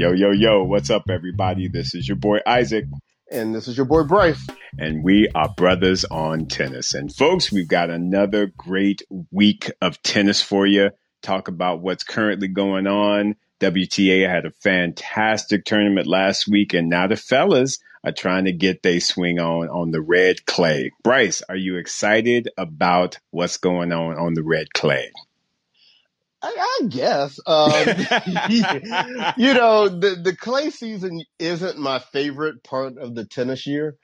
Yo, yo, yo, what's up, everybody? This is your boy Isaac. And this is your boy Bryce. And we are brothers on tennis. And folks, we've got another great week of tennis for you. Talk about what's currently going on. WTA had a fantastic tournament last week, and now the fellas are trying to get their swing on on the red clay. Bryce, are you excited about what's going on on the red clay? I, I guess. Um, you know, the, the clay season isn't my favorite part of the tennis year.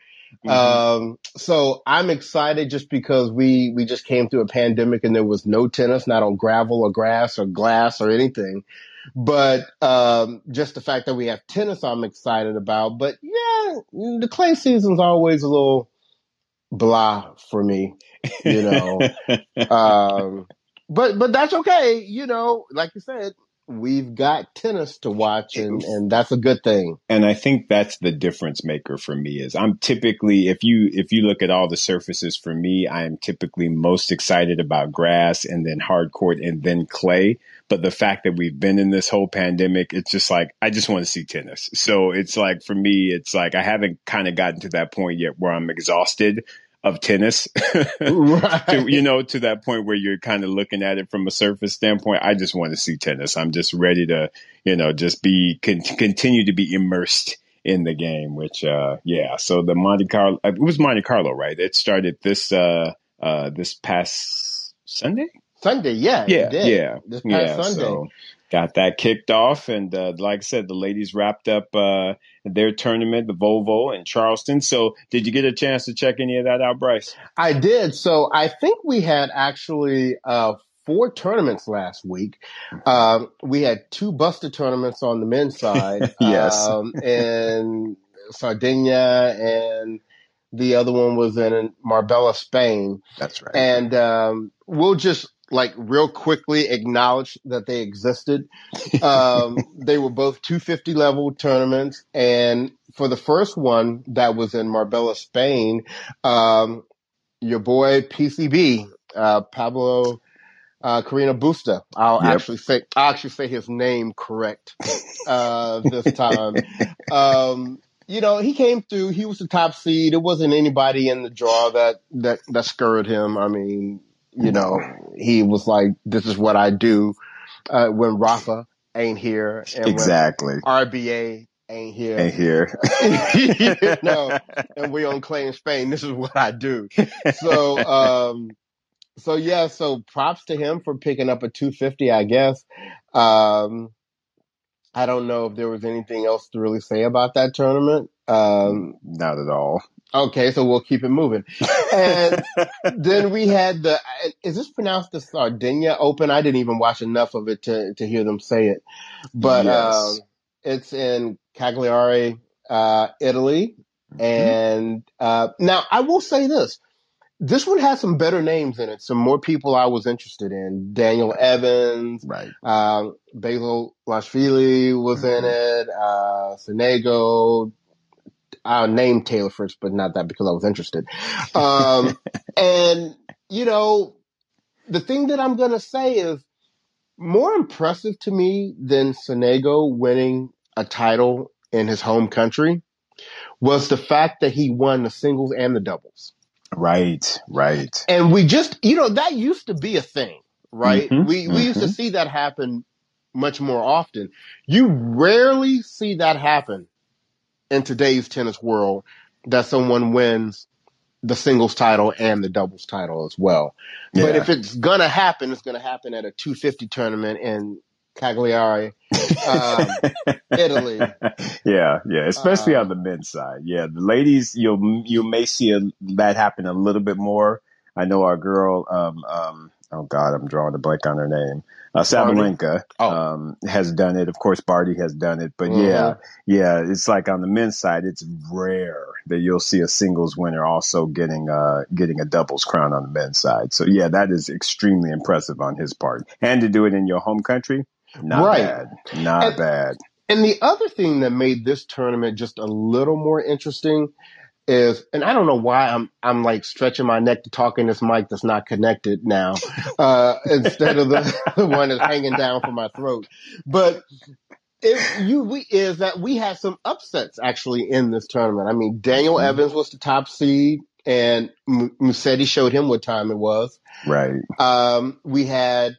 Mm-hmm. Um, so I'm excited just because we, we just came through a pandemic and there was no tennis, not on gravel or grass or glass or anything. But, um, just the fact that we have tennis, I'm excited about. But yeah, the clay season's always a little blah for me, you know. um, but but that's okay. You know, like you said, we've got tennis to watch and, and that's a good thing. And I think that's the difference maker for me is I'm typically if you if you look at all the surfaces for me, I am typically most excited about grass and then hard court and then clay. But the fact that we've been in this whole pandemic, it's just like I just want to see tennis. So it's like for me, it's like I haven't kind of gotten to that point yet where I'm exhausted of tennis, right. to, you know, to that point where you're kind of looking at it from a surface standpoint. I just want to see tennis. I'm just ready to, you know, just be con- continue to be immersed in the game. Which, uh, yeah. So the Monte Carlo, it was Monte Carlo, right? It started this uh, uh, this past Sunday. Sunday, yeah, yeah, yeah, this past yeah, Sunday. So, got that kicked off. And uh, like I said, the ladies wrapped up uh, their tournament, the Volvo in Charleston. So did you get a chance to check any of that out, Bryce? I did. So I think we had actually uh, four tournaments last week. Um, we had two Buster tournaments on the men's side. yes. Um, in Sardinia and the other one was in Marbella, Spain. That's right. And um, we'll just like real quickly acknowledge that they existed. Um, they were both 250 level tournaments. And for the first one that was in Marbella, Spain, um, your boy PCB, uh, Pablo, uh, Carreño Busta. I'll yep. actually say, I'll actually say his name correct, uh, this time. Um, you know, he came through. He was the top seed. It wasn't anybody in the draw that that that scurried him. I mean, you know, he was like, "This is what I do." Uh, when Rafa ain't here, and exactly RBA ain't here, ain't here. you know, and we on clay in Spain. This is what I do. So, um, so yeah, so props to him for picking up a 250, I guess. Um, I don't know if there was anything else to really say about that tournament. Um, Not at all. Okay, so we'll keep it moving. And then we had the, is this pronounced the Sardinia Open? I didn't even watch enough of it to, to hear them say it. But yes. um, it's in Cagliari, uh, Italy. Mm-hmm. And uh, now I will say this. This one has some better names in it. Some more people I was interested in. Daniel Evans, right? Um, Basil Lashvili was mm-hmm. in it. Uh, Sonego, I named Taylor Fritz, but not that because I was interested. Um, and you know, the thing that I'm going to say is more impressive to me than Sonego winning a title in his home country was the fact that he won the singles and the doubles. Right, right. And we just, you know, that used to be a thing, right? Mm-hmm, we, we mm-hmm. used to mm-hmm. see that happen much more often. You rarely see that happen in today's tennis world that someone wins the singles title and the doubles title as well. Yeah. But if it's gonna happen, it's gonna happen at a 250 tournament in Cagliari, um, Italy. Yeah, yeah, especially on the men's side. Yeah, the ladies, you you may see a, that happen a little bit more. I know our girl, um, um, oh God, I'm drawing a blank on her name. Uh, Sabalenka oh. um, has done it. Of course, Barty has done it. But mm-hmm. yeah, yeah, it's like on the men's side, it's rare that you'll see a singles winner also getting uh, getting a doubles crown on the men's side. So yeah, that is extremely impressive on his part. And to do it in your home country, not right. bad, not and, bad. And the other thing that made this tournament just a little more interesting is, and I don't know why I'm I'm like stretching my neck to talk in this mic that's not connected now, uh, instead of the, the one that's hanging down from my throat. But it, you we is that we had some upsets actually in this tournament. I mean, Daniel mm-hmm. Evans was the top seed, and Musetti showed him what time it was. Right. Um, we had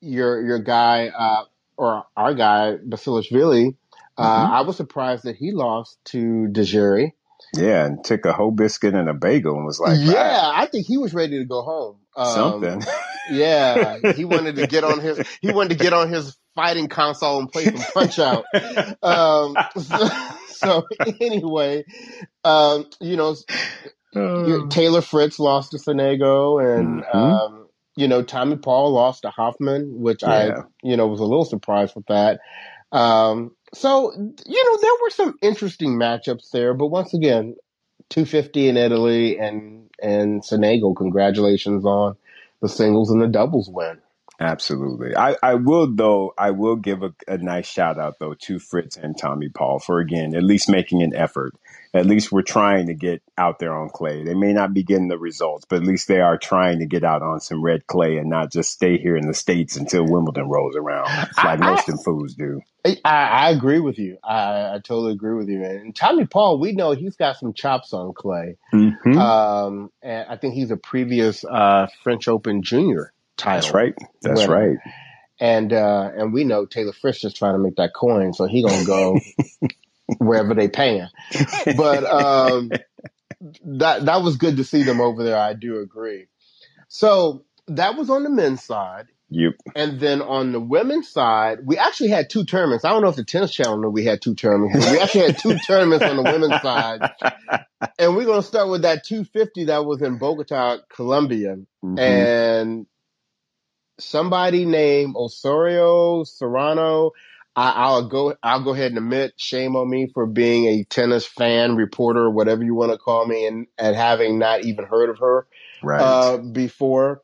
your your guy uh, or our guy Basilashvili. Uh, mm-hmm. I was surprised that he lost to Djere. Yeah, and took a whole biscuit and a bagel and was like, "Yeah, I think he was ready to go home." Um, Something. yeah, he wanted to get on his he wanted to get on his fighting console and play some Punch Out. um, so, so, anyway, um, you know, uh, Taylor Fritz lost to Sonego, and mm-hmm. You know Tommy Paul lost to Hoffman, which yeah. I you know was a little surprised with that. Um, so you know there were some interesting matchups there, but once again, 250 in Italy and and Sonego, congratulations on the singles and the doubles win. Absolutely. I, I will though I will give a, a nice shout out though to Fritz and Tommy Paul for again at least making an effort. At least we're trying to get out there on clay. They may not be getting the results, but at least they are trying to get out on some red clay and not just stay here in the states until Wimbledon rolls around, like I, most of them fools do. I, I agree with you. I, I, totally agree with you. And Tommy Paul, we know he's got some chops on clay. Mm-hmm. Um, and I think he's a previous uh, French Open junior title. That's right. That's winner. right. And uh, and we know Taylor Fritz is trying to make that coin, so he gonna go wherever they paying. But um, that that was good to see them over there. I do agree. So that was on the men's side. Yep. And then on the women's side, we actually had two tournaments. I don't know if the tennis channel knew we had two tournaments, we actually had two tournaments on the women's side. And we're going to start with that 250 that was in Bogota, Colombia. Mm-hmm. And somebody named Osorio Serrano. I, will go. I'll go ahead and admit, shame on me for being a tennis fan, reporter, whatever you want to call me, and and having not even heard of her right. uh, before.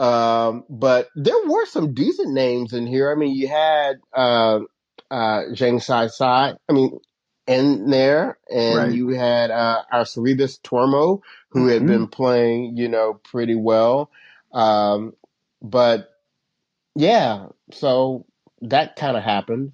Um, but there were some decent names in here. I mean, you had uh, uh, Zhang Sai Sai. I mean, in there, and right. you had uh, Sorribes Tormo, who mm-hmm. had been playing, you know, pretty well. Um, but yeah, so that kind of happened.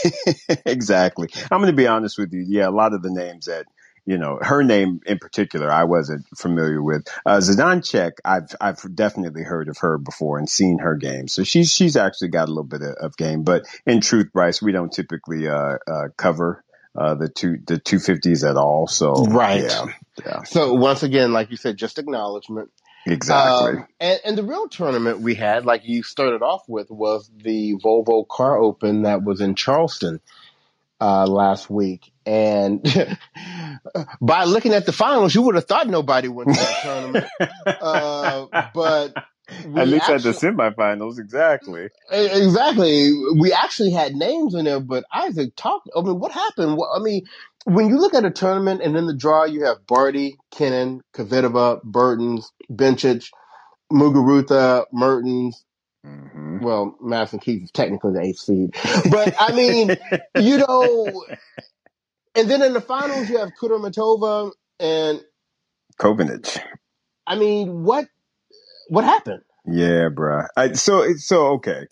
exactly. I'm going to be honest with you. Yeah, a lot of the names that you know, her name in particular, I wasn't familiar with. Uh, Zidansek, I've I've definitely heard of her before and seen her game, so she's she's actually got a little bit of, of game. But in truth, Bryce, we don't typically uh, uh, cover uh, the two the two fifties at all. So right, yeah, yeah. So once again, like you said, just acknowledgement. Exactly. Um, and, and the real tournament we had, like you started off with, was the Volvo Car Open that was in Charleston uh, last week. And by looking at the finals, you would have thought nobody went to that tournament. Uh, but at least actually, at the semifinals, exactly. Exactly. We actually had names in there, but Isaac talked. I mean, what happened? I mean, when you look at a tournament and in the draw, you have Barty, Kenin, Kvitova, Bertens, Bencic, Muguruza, Mertens. Mm-hmm. Well, Madison Keys is technically the eighth seed, but I mean, you know, and then in the finals you have Kudermetova and Kovinic. I mean, what what happened? Yeah, bruh. I, so so okay.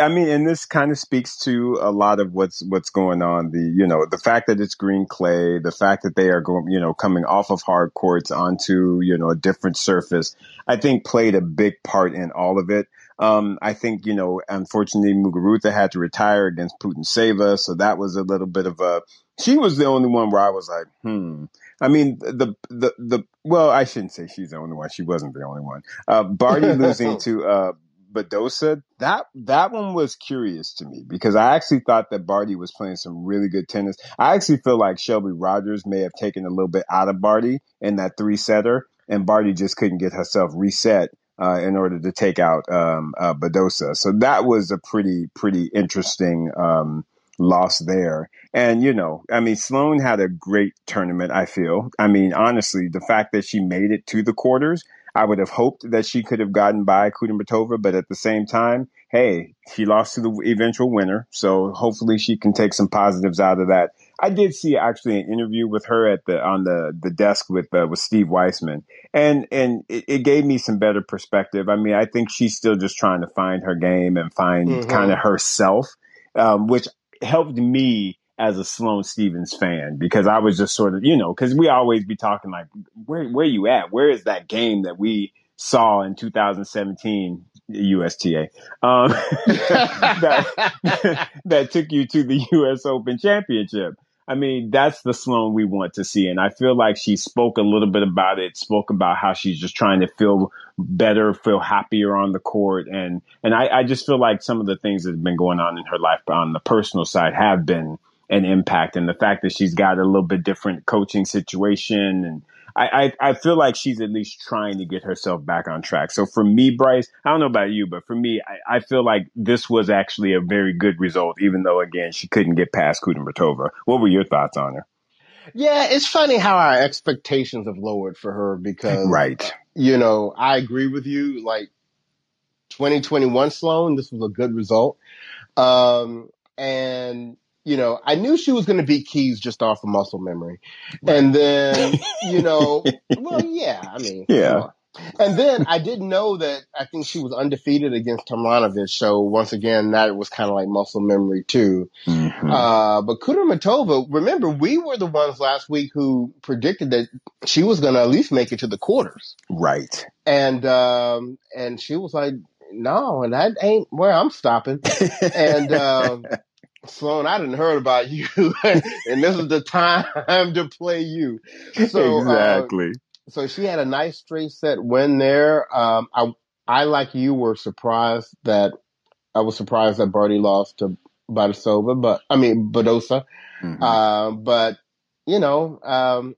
I mean, and this kind of speaks to a lot of what's what's going on. The you know the fact that it's green clay, the fact that they are going you know coming off of hard courts onto you know a different surface. I think played a big part in all of it. Um, I think you know, unfortunately, Muguruza had to retire against Putintseva, so that was a little bit of a. She was the only one where I was like, hmm. I mean, the the the well, I shouldn't say she's the only one. She wasn't the only one. Uh, Barty losing to uh, Badosa, that that one was curious to me because I actually thought that Barty was playing some really good tennis. I actually feel like Shelby Rogers may have taken a little bit out of Barty in that three setter, and Barty just couldn't get herself reset uh, in order to take out um, uh, Badosa. So that was a pretty pretty interesting um, loss there. And you know, I mean, Sloane had a great tournament. I feel. I mean, honestly, the fact that she made it to the quarters I would have hoped that she could have gotten by Kudermetova, but at the same time, hey, she lost to the eventual winner. So hopefully she can take some positives out of that. I did see actually an interview with her at the on the the desk with uh, with Steve Weissman, and and it, it, gave me some better perspective. I mean, I think she's still just trying to find her game and find mm-hmm. kind of herself, um, which helped me as a Sloane Stevens fan because I was just sort of, you know, because we always be talking like, where where you at? Where is that game that we saw in 2017 USTA um, that, that took you to the U.S. Open Championship? I mean, that's the Sloane we want to see. And I feel like she spoke a little bit about it, spoke about how she's just trying to feel better, feel happier on the court. And, and I, I just feel like some of the things that have been going on in her life on the personal side have been an impact. And the fact that she's got a little bit different coaching situation and, I, I, I feel like she's at least trying to get herself back on track. So for me, Bryce, I don't know about you, but for me, I, I feel like this was actually a very good result, even though again she couldn't get past Kudermetova. What were your thoughts on her? Yeah, it's funny how our expectations have lowered for her because, right? You know, I agree with you. Like 2021 Sloane, this was a good result. Um, and you know, I knew she was going to beat Keys just off of muscle memory. Right. And then, you know, well, yeah, I mean, yeah. And then I didn't know that I think she was undefeated against Tomljanovic. So once again, that was kind of like muscle memory too. Mm-hmm. Uh, but Kudermetova, remember, we were the ones last week who predicted that she was going to at least make it to the quarters. Right. And, um, and she was like, no, and that ain't where I'm stopping. and, um, Sloane, I didn't heard about you, and this is the time to play you. So, uh, exactly. Uh, so she had a nice straight set win there. Um, I, I like you were surprised that I was surprised that Barty lost to Batasova, but I mean Badosa. Mm-hmm. Uh, but you know, um,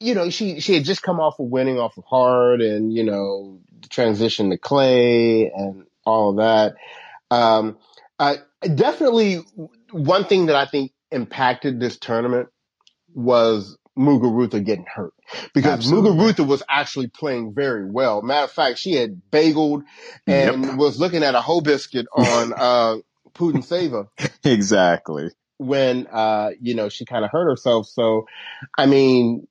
you know, she she had just come off of winning off of hard, and you know, transition to clay and all of that. Um, I, definitely one thing that I think impacted this tournament was Muguruza getting hurt because Muguruza was actually playing very well. Matter of fact, she had bageled and yep. was looking at a whole biscuit on uh, Putintseva. exactly. When uh, you know she kind of hurt herself. So, I mean,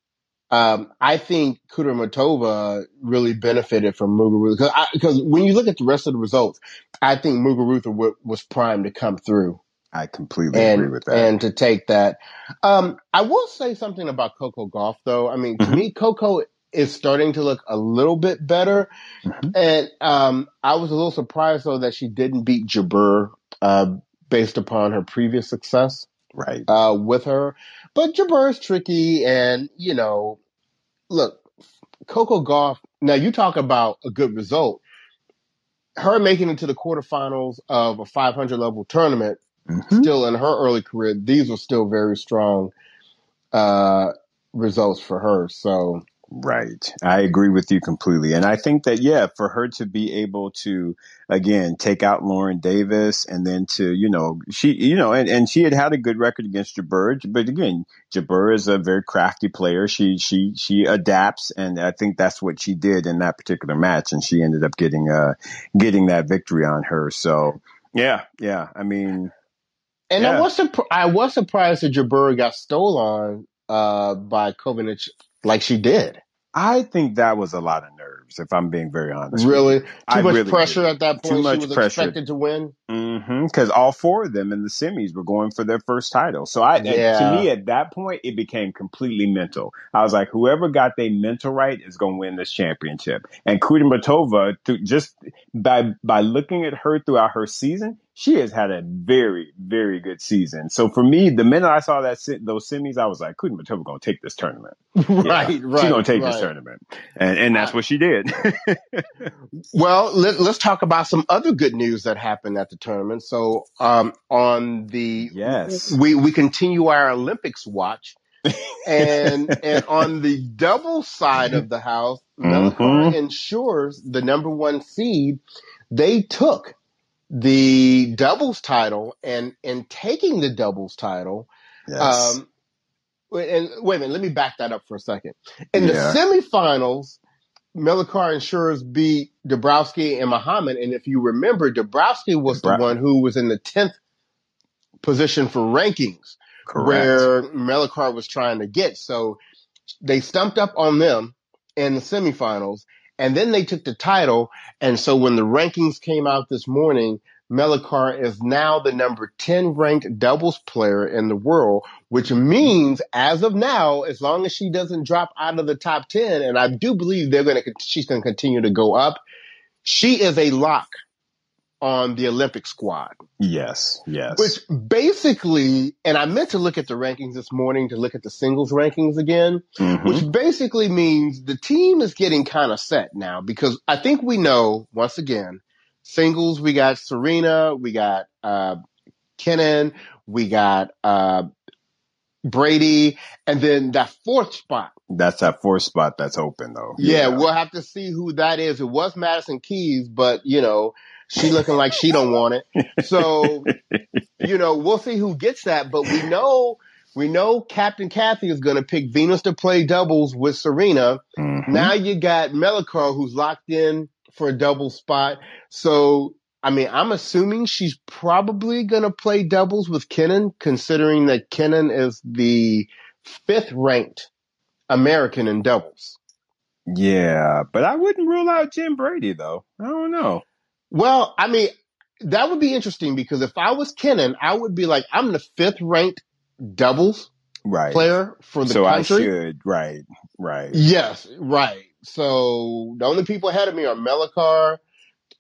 um, I think Kudermetova really benefited from Muguruza because when you look at the rest of the results, I think Muguruza w- was primed to come through. I completely and, agree with that. And to take that, um, I will say something about Coco Gauff though. I mean, to mm-hmm. me, Coco is starting to look a little bit better, mm-hmm. and um, I was a little surprised though that she didn't beat Jabeur uh, based upon her previous success right uh, with her. But Jabeur is tricky, and you know, look, Coco Gauff. Now you talk about a good result. Her making it to the quarterfinals of a 500 level tournament, mm-hmm. still in her early career, these were still very strong uh, results for her. So Right. I agree with you completely. And I think that, yeah, for her to be able to, again, take out Lauren Davis and then to, you know, she, you know, and, and she had had a good record against Jabeur, but again, Jabeur is a very crafty player. She, she, she adapts. And I think that's what she did in that particular match. And she ended up getting, uh, getting that victory on her. So yeah, yeah. I mean, and yeah. I was, I was surprised that Jabeur got stolen, uh, by Kovinic like she did. I think that was a lot of nerves, if I'm being very honest. Really? Too I much really pressure did. at that point. Too much she was pressure. expected to win. Because mm-hmm. all four of them in the semis were going for their first title. So I, yeah. to me, at that point, it became completely mental. I was like, whoever got their mental right is going to win this championship. And Kudermetova, just by by looking at her throughout her season, she has had a very, very good season. So for me, the minute I saw that those semis, I was like, Kudermetova going to take this tournament. right, yeah, right. She's going to take right. this tournament. And, and that's what she did. well, let, us talk about some other good news that happened at the tournament. So, um, on the, yes, we, we continue our Olympics watch. and and on the double side of the house, mm ensures the number one seed. They took the doubles title and and taking the doubles title. Yes. Um, and wait a minute, let me back that up for a second. In yeah. the semifinals, Melichar and Schuurs beat Dabrowski and Muhammad. And if you remember, Dabrowski was the one who was in the 10th position for rankings Correct. where Melichar was trying to get. So they stumped up on them in the semifinals. And then they took the title. And so when the rankings came out this morning, Melichar is now the number 10 ranked doubles player in the world, which means as of now, as long as she doesn't drop out of the top 10, and I do believe they're going to, she's going to continue to go up, she is a lock on the Olympic squad. Yes, yes. Which basically, and I meant to look at the rankings this morning to look at the singles rankings again, mm-hmm. which basically means the team is getting kind of set now because I think we know once again, singles, we got Serena, we got, uh, Kenin, we got, uh, Brady, and then that fourth spot. That's that fourth spot that's open though. Yeah, yeah, we'll have to see who that is. It was Madison Keys, but you know, she looking like she don't want it. So, you know, we'll see who gets that. But we know, we know Captain Kathy is going to pick Venus to play doubles with Serena. Mm-hmm. Now you got Melichar who's locked in for a double spot. So, I mean, I'm assuming she's probably going to play doubles with Kenin, considering that Kenin is the fifth ranked American in doubles. Yeah, but I wouldn't rule out Jen Brady though. I don't know. Well, I mean, that would be interesting because if I was Kenin, I would be like, I'm the fifth ranked doubles right. player for the so country. I should, right, right. Yes, right. So the only people ahead of me are Melichar,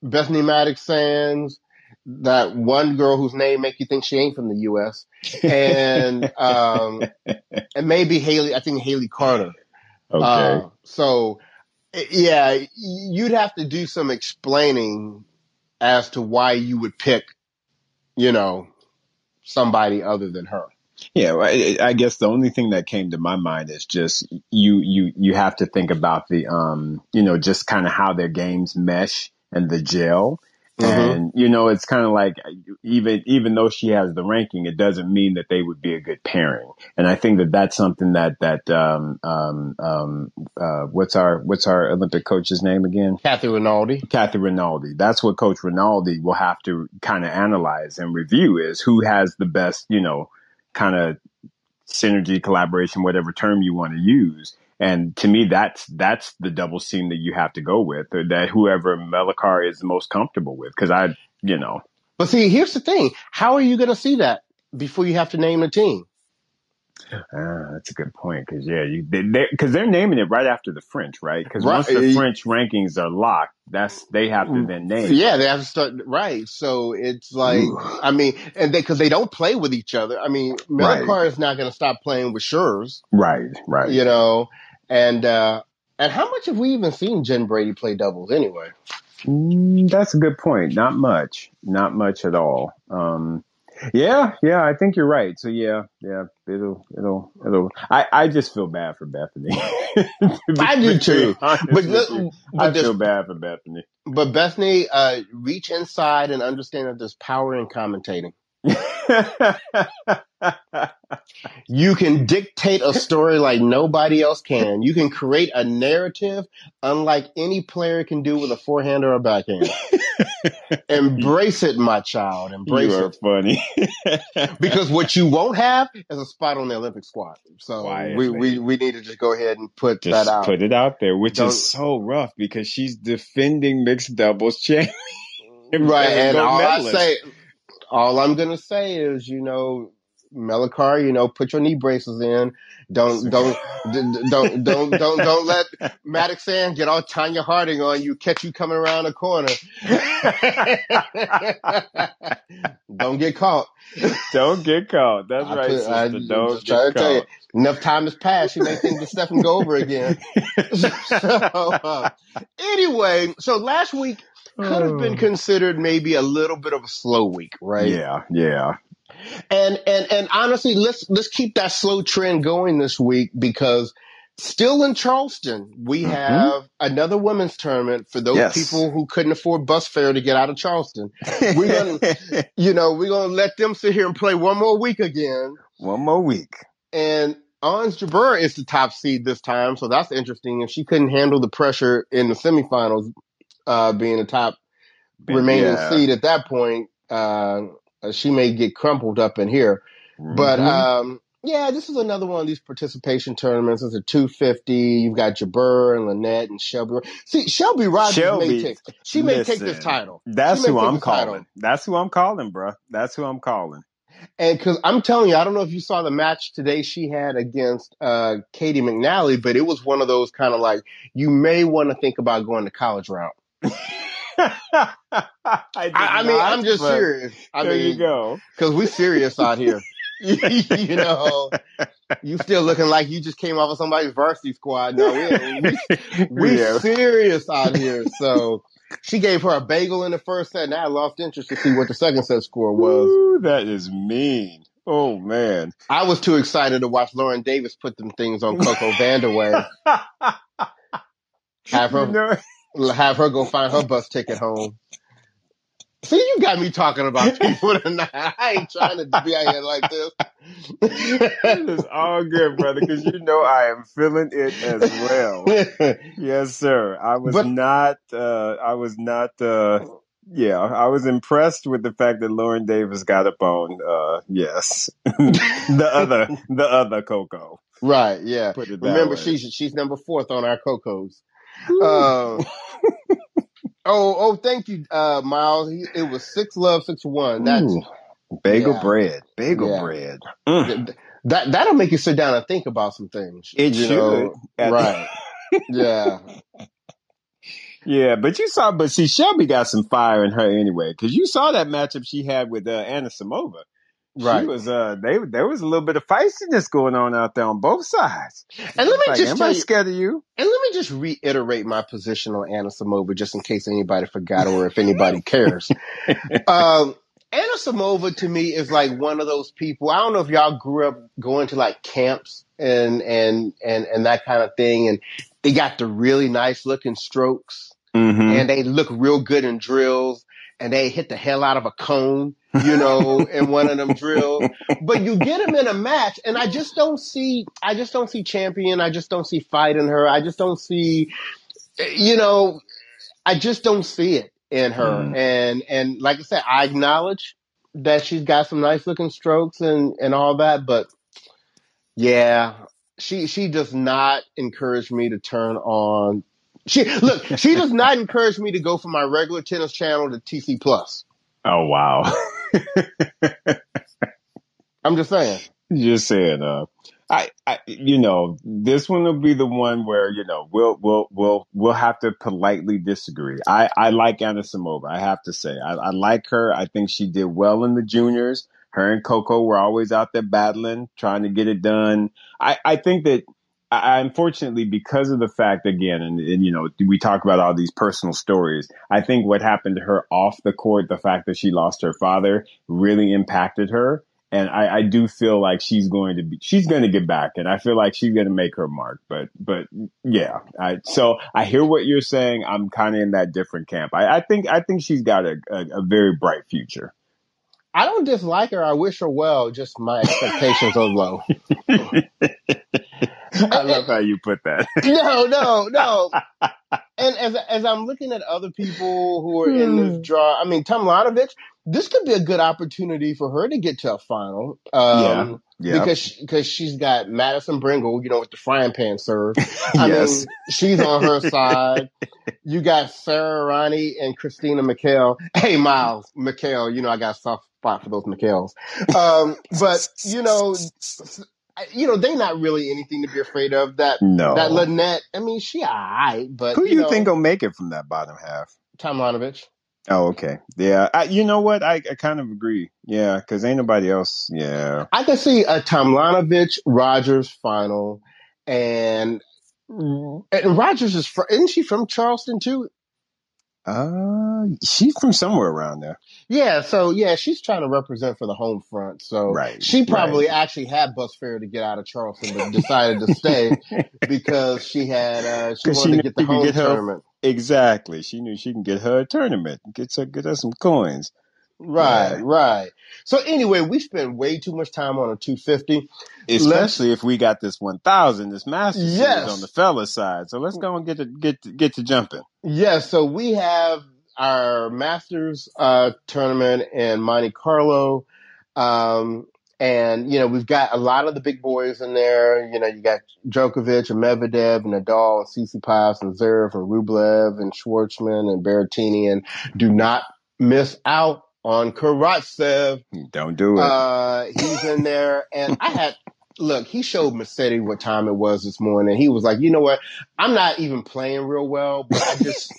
Bethanie Mattek-Sands, that one girl whose name make you think she ain't from the U.S. and um, and maybe Hayley. I think Hayley Carter. Okay. Uh, so yeah, you'd have to do some explaining as to why you would pick, you know, somebody other than her. Yeah, I guess the only thing that came to my mind is just you you you have to think about the um you know just kind of how their games mesh and the gel Mm-hmm. And you know, it's kind of like even even though she has the ranking, it doesn't mean that they would be a good pairing. And I think that that's something that that um, um, um, uh, what's our what's our Olympic coach's name again? Kathy Rinaldi. Kathy Rinaldi. That's what Coach Rinaldi will have to kind of analyze and review is who has the best, you know, kind of synergy, collaboration, whatever term you want to use and to me, that's that's the double seam that you have to go with, or that whoever Melichar is most comfortable with. Because I, you know. But see, here's the thing: how are you going to see that before you have to name a team? Uh, that's a good point because yeah, you because they, are naming it right after the French, right? Because right. once the French rankings are locked, that's they have to then name. Yeah, they have to start right. So it's like Ooh. I mean, and they because they don't play with each other. I mean, Melichar right. is not going to stop playing with Schuurs, right? Right. You know, and uh, and how much have we even seen Jen Brady play doubles anyway? Mm, that's a good point. Not much. Not much at all. Um, yeah, yeah, I think you're right. So yeah, yeah, it'll, it'll, it'll. I, I just feel bad for Bethanie. I do too. But, but I feel bad for Bethanie. But Bethanie, uh, reach inside and understand that there's power in commentating. you can dictate a story like nobody else can. You can create a narrative unlike any player can do with a forehand or a backhand. Embrace it, my child. Embrace you are it. funny. because what you won't have is a spot on the Olympic squad. So we, we, we need to just go ahead and put just that out. Put it out there, which Don't, is so rough because she's defending mixed doubles champion. Right. And all I say, all I'm gonna say is, you know, Melichar, you know, put your knee braces in. Don't don't don't don't don't don't let Mattek-Sands get all Tonya Harding on you, catch you coming around the corner. don't get caught. Don't get caught. That's I right, put. I, don't get caught. You, enough time has passed. You may think the stuff can go over again. so, uh, anyway, so last week could have been oh. considered maybe a little bit of a slow week, right? Yeah, yeah. And and and honestly, let's let's keep that slow trend going this week because still in Charleston, we mm-hmm. have another women's tournament for those yes. people who couldn't afford bus fare to get out of Charleston. We're gonna, you know, we're gonna let them sit here and play one more week again. One more week. And Ons Jabeur is the top seed this time, so that's interesting. If she couldn't handle the pressure in the semifinals, uh, being the top remaining yeah. seed at that point, uh, she may get crumpled up in here. Mm-hmm. But um, yeah, this is another one of these participation tournaments. It's a 250. You've got Jabeur and Linette and Shelby. See, Shelby Rogers Shelby, may take. She may take this title. That's who I'm the title. calling. That's who I'm calling, bro. That's who I'm calling. And because I'm telling you, I don't know if you saw the match today she had against uh, Caty McNally, but it was one of those kind of like you may want to think about going to college route. I, I, mean, not, I'm just serious. I there you go. because we're serious out here. you know, you still looking like you just came off of somebody's varsity squad. No, we, we, we Yeah. serious out here. So she gave her a bagel in the first set, and I lost interest to see what the second set score was. Ooh, that is mean. Oh man. I was too excited to watch Lauren Davis put them things on Coco Vandeweghe. Have her You know- have her go find her bus ticket home. See, you got me talking about people tonight. I ain't trying to be out here like this. It's all good, brother, because you know I am feeling it as well. Yes, sir. I was But- not. Uh, I was not. Uh, yeah, I was impressed with the fact that Lauren Davis got up on. Uh, yes, the other, the other Coco. right, yeah. It Remember, way. she's she's number fourth on our Cocos. Uh, oh, oh, thank you, uh, Miles. He- It was six love, six one. That's Ooh, bagel yeah. bread, bagel Yeah. bread. Mm. that. That'll make you sit down and think about some things. It should. know? Right? Yeah, Yeah, but you saw, but see, Shelby got some fire in her anyway, because you saw that matchup she had with uh, Anisimova. Right. She was, uh, they there was a little bit of feistiness going on out there on both sides. And let me Like, just am tell I you, scared of you? and let me just reiterate my position on Anisimova, just in case anybody forgot or if anybody cares. um, Anisimova to me is like one of those people. I don't know if y'all grew up going to like camps and and and and that kind of thing, and they got the really nice looking strokes, Mm-hmm. and they look real good in drills, and they hit the hell out of a cone, you know, in one of them drills. But you get them in a match, and I just don't see. I just don't see champion. I just don't see fight in her. I just don't see. You know, I just don't see it in her. Mm. And and like I said, I acknowledge that she's got some nice looking strokes and and all that, but yeah, she she does not encourage me to turn on. She look, she does not encourage me to go from my regular tennis channel to TC Plus. Oh wow. I'm just saying. Just saying, uh, I, I, you know, this one will be the one where you know we'll we'll we'll we'll have to politely disagree. I I like Anisimova. I have to say, I, I like her. I think she did well in the juniors. Her and Coco were always out there battling, trying to get it done. I I think that. I, unfortunately, because of the fact again, and, and you know, we talk about all these personal stories. I think what happened to her off the court, the fact that she lost her father, really impacted her and I, I do feel like she's going to be she's going to get back and i feel like she's going to make her mark but but yeah I, so i hear what you're saying i'm kind of in that different camp I, I think i think she's got a, a, a very bright future I don't dislike her. I wish her well. Just my expectations are low. i love how you put that no, no, no. And as as I'm looking at other people who are in this draw, I mean, Tomljanovic, this could be a good opportunity for her to get to a final. Um, yeah Because because she's got Madison Brengle, you know, with the frying pan serve. I yes mean, she's on her side. You got Sara Errani and Christina McHale. Hey, Miles McHale, you know I got a soft spot for those McHales. Um, but you know, you know they're not really anything to be afraid of. That no that Linette, I mean, she alright, but who do you know, think will make it from that bottom half Tomljanovic? oh okay yeah I, you know what i, I kind of agree yeah because ain't nobody else yeah I can see a Tomljanovic Rogers final, and and Rogers is from, isn't she from Charleston too? Uh she's from somewhere around there Yeah, so yeah, she's trying to represent for the home front. So Right, she probably actually had bus fare to get out of Charleston, but decided to stay because she had uh, she she wanted knew to get the she home get her- tournament. Exactly. She knew she can get her a tournament, get her, get her some coins. Right, Yeah. right. So anyway, we spent way too much time on a 250. Especially if we got this one thousand, this master Yes. on the fella side. So let's go and get to get to, get to jumping. Yes, so we have our Masters uh, tournament in Monte Carlo. Um, And, you know, we've got a lot of the big boys in there. You know, you got Djokovic and Medvedev and Nadal and Tsitsipas and Zverev and Rublev and Schwartzman and Berrettini. And do not miss out on Karatsev. Don't do it. Uh, he's in there. And I had, look, he showed Mercedes what time it was this morning. He was like, you know what? I'm not even playing real well, but I just,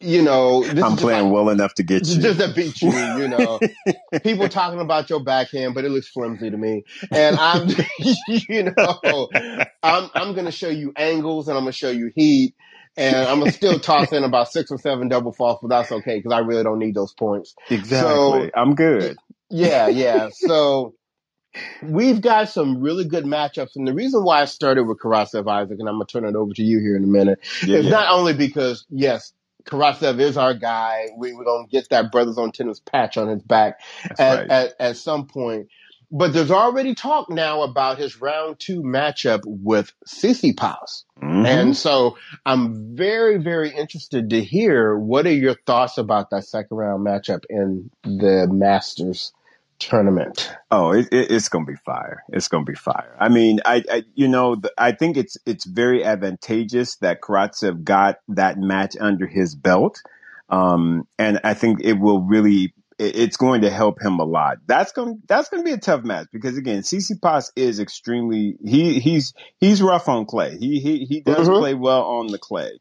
you know, I'm playing like, well enough to get you. Just to beat you, you know. People talking about your backhand, but it looks flimsy to me. And I'm, you know, I'm, I'm going to show you angles and I'm going to show you heat. And I'm gonna still toss in about six or seven double faults, but that's okay because I really don't need those points. Exactly. So, I'm good. Yeah, yeah. So we've got some really good matchups. And the reason why I started with Karatsev Isaac, and I'm going to turn it over to you here in a minute, yeah, is yeah. not only because, yes, Karatsev is our guy. We, we're going to get that Brothers on Tennis patch on his back at, right. at, at some point. But there's already talk now about his round two matchup with Tsitsipas. Mm-hmm. And so I'm very, very interested to hear what are your thoughts about that second round matchup in the Masters tournament. Oh, it, it, it's going to be fire. It's going to be fire. I mean, I, I you know, the, I think it's it's very advantageous that Karatsev got that match under his belt, um, and I think it will really. It's going to help him a lot. That's going that's going to be a tough match because again, CC Tsitsipas is extremely he he's he's rough on clay. He he he does mm-hmm. play well on the clay.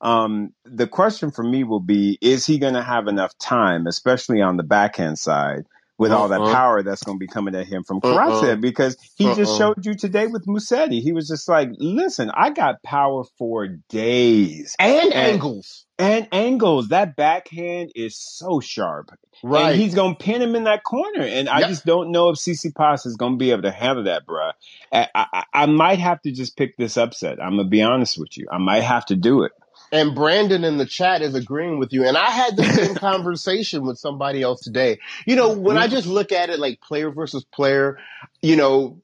Um, the question for me will be: Is he going to have enough time, especially on the backhand side, with uh-uh. all that uh-uh. power that's going to be coming at him from Karatsev uh-uh. because he uh-uh. just showed you today with Musetti. He was just like, listen, I got power for days. And, and angles. And angles. That backhand is so sharp. Right. And he's going to pin him in that corner. And I just don't know if CC Tsitsipas is going to be able to handle that, bruh. I, I, I might have to just pick this upset. I'm going to be honest with you. I might have to do it. And Brandon in the chat is agreeing with you. And I had the same conversation with somebody else today. You know, when I just look at it like player versus player, you know,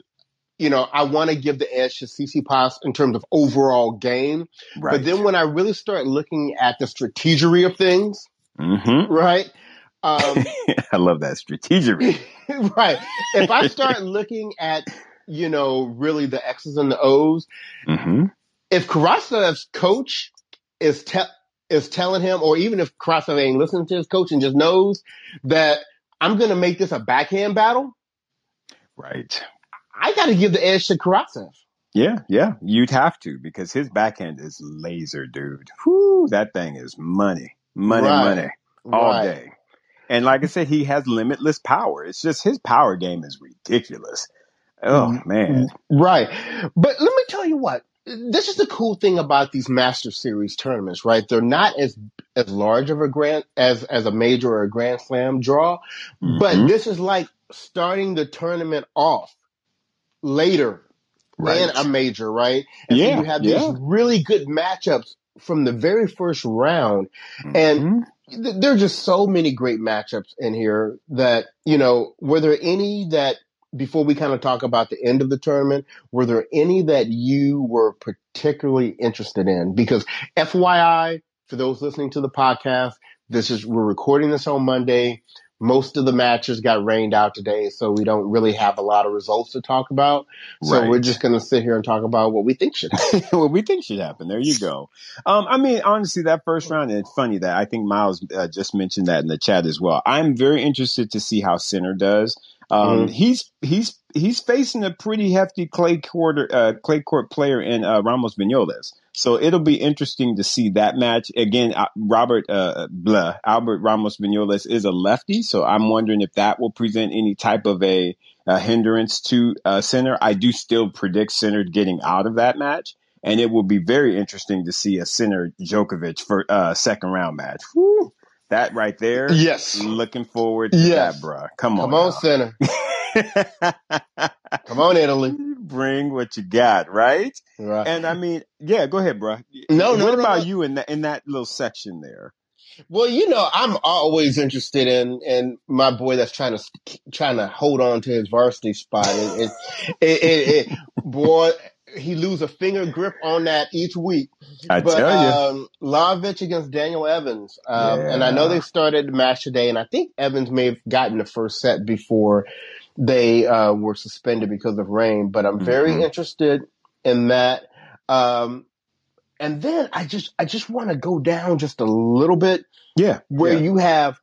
you know, I want to give the edge to Tsitsipas in terms of overall game. Right. But then when I really start looking at the strategery of things, mm-hmm. right? Um, I love that strategery. right. If I start looking at, you know, really the X's and the O's, mm-hmm. if Karatsev's coach is te- is telling him, or even if Karatsev ain't listening to his coach and just knows that I'm going to make this a backhand battle. Right. I got to give the edge to Karatsev. Yeah, yeah, you'd have to because his backhand is laser, dude. Whoo, that thing is money, money, right. money all right. day. And like I said, he has limitless power. It's just his power game is ridiculous. Oh mm-hmm. man. Right. But let me tell you what, this is the cool thing about these Master Series tournaments, right? They're not as as large of a grand as as a major or a Grand Slam draw, mm-hmm. but this is like starting the tournament off later right. than a major, right? And yeah, so you have these yeah. really good matchups from the very first round, mm-hmm. and th- there are just so many great matchups in here that you know. Were there any that before we kind of talk about the end of the tournament, were there any that you were particularly interested in? Because FYI, for those listening to the podcast, this is, we're recording this on Monday. Most of the matches got rained out today, so we don't really have a lot of results to talk about. So right. we're just going to sit here and talk about what we think should happen. what we think should happen. There you go. Um, I mean, honestly, that first round, and it's funny that I think Miles uh, just mentioned that in the chat as well. I'm very interested to see how Sinner does. Um, mm-hmm. He's he's he's facing a pretty hefty clay court uh, clay court player in uh, Ramos Vinolas. So it'll be interesting to see that match again. Uh, Robert uh, blah, Albert Ramos Vinolas is a lefty, so I'm wondering if that will present any type of a, a hindrance to uh, Sinner. I do still predict Sinner getting out of that match, and it will be very interesting to see a Sinner Djokovic for uh, second round match. Woo. That right there. Yes. Looking forward to yes. that, bro. Come on. Come on, Sinner. Come on, Italy. Bring what you got, right? Right. And I mean, yeah, go ahead, bro. No, no. What about no. you in that in that little section there? Well, you know, I'm always interested in in my boy that's trying to trying to hold on to his varsity spot. It, it, it, it boy, he lose a finger grip on that each week. I but, tell you, um, against Daniel Evans, um, yeah. and I know they started the match today, and I think Evans may have gotten the first set before they uh, were suspended because of rain. But I'm very Mhm. interested in that. Um, and then I just I just want to go down just a little bit Yeah. where yeah. you have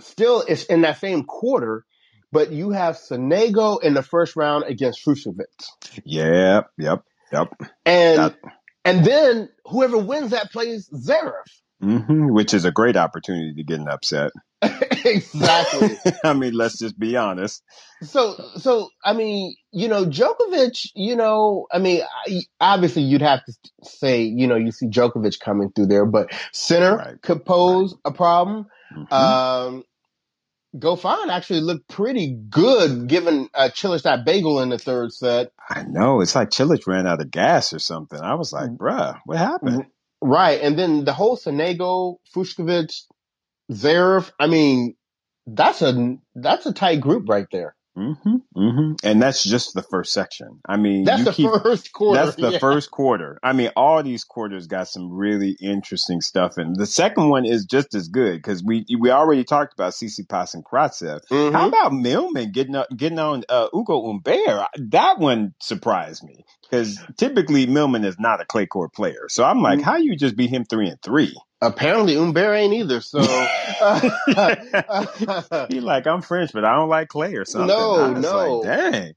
still it's in that same quarter, but you have Sonego in the first round against Fucsovics. Yeah. Yep. Yep. And That- and then whoever wins that plays Zverev. hmm Which is a great opportunity to get an upset. exactly. I mean, let's just be honest. So, so I mean, you know, Djokovic. You know, I mean, I- obviously you'd have to say, you know, you see Djokovic coming through there, but Sinner Right. could pose a problem. Mhm. Um, Goffin actually looked pretty good, given uh, Cilic that bagel in the third set. I know. It's like Cilic ran out of gas or something. I was Mm. like, bruh, what happened? Right, and then the whole Sonego, Fucsovics, Zverev. I mean, that's a that's a tight group right there. Hmm hmm And that's just the first section. I mean, That's you the keep, first quarter. That's the yeah. first quarter. I mean, all these quarters got some really interesting stuff, and the second one is just as good because we we already talked about Tsitsipas and Karatsev. Mhm. How about Millman getting up, getting on uh, Ugo Humbert? That one surprised me because typically Millman is not a clay court player. So I'm like, Mm. how you just beat him three and three? Apparently, Humbert ain't either. So, He like, I'm French, but I don't like clay or something. No, no. Like, Dang.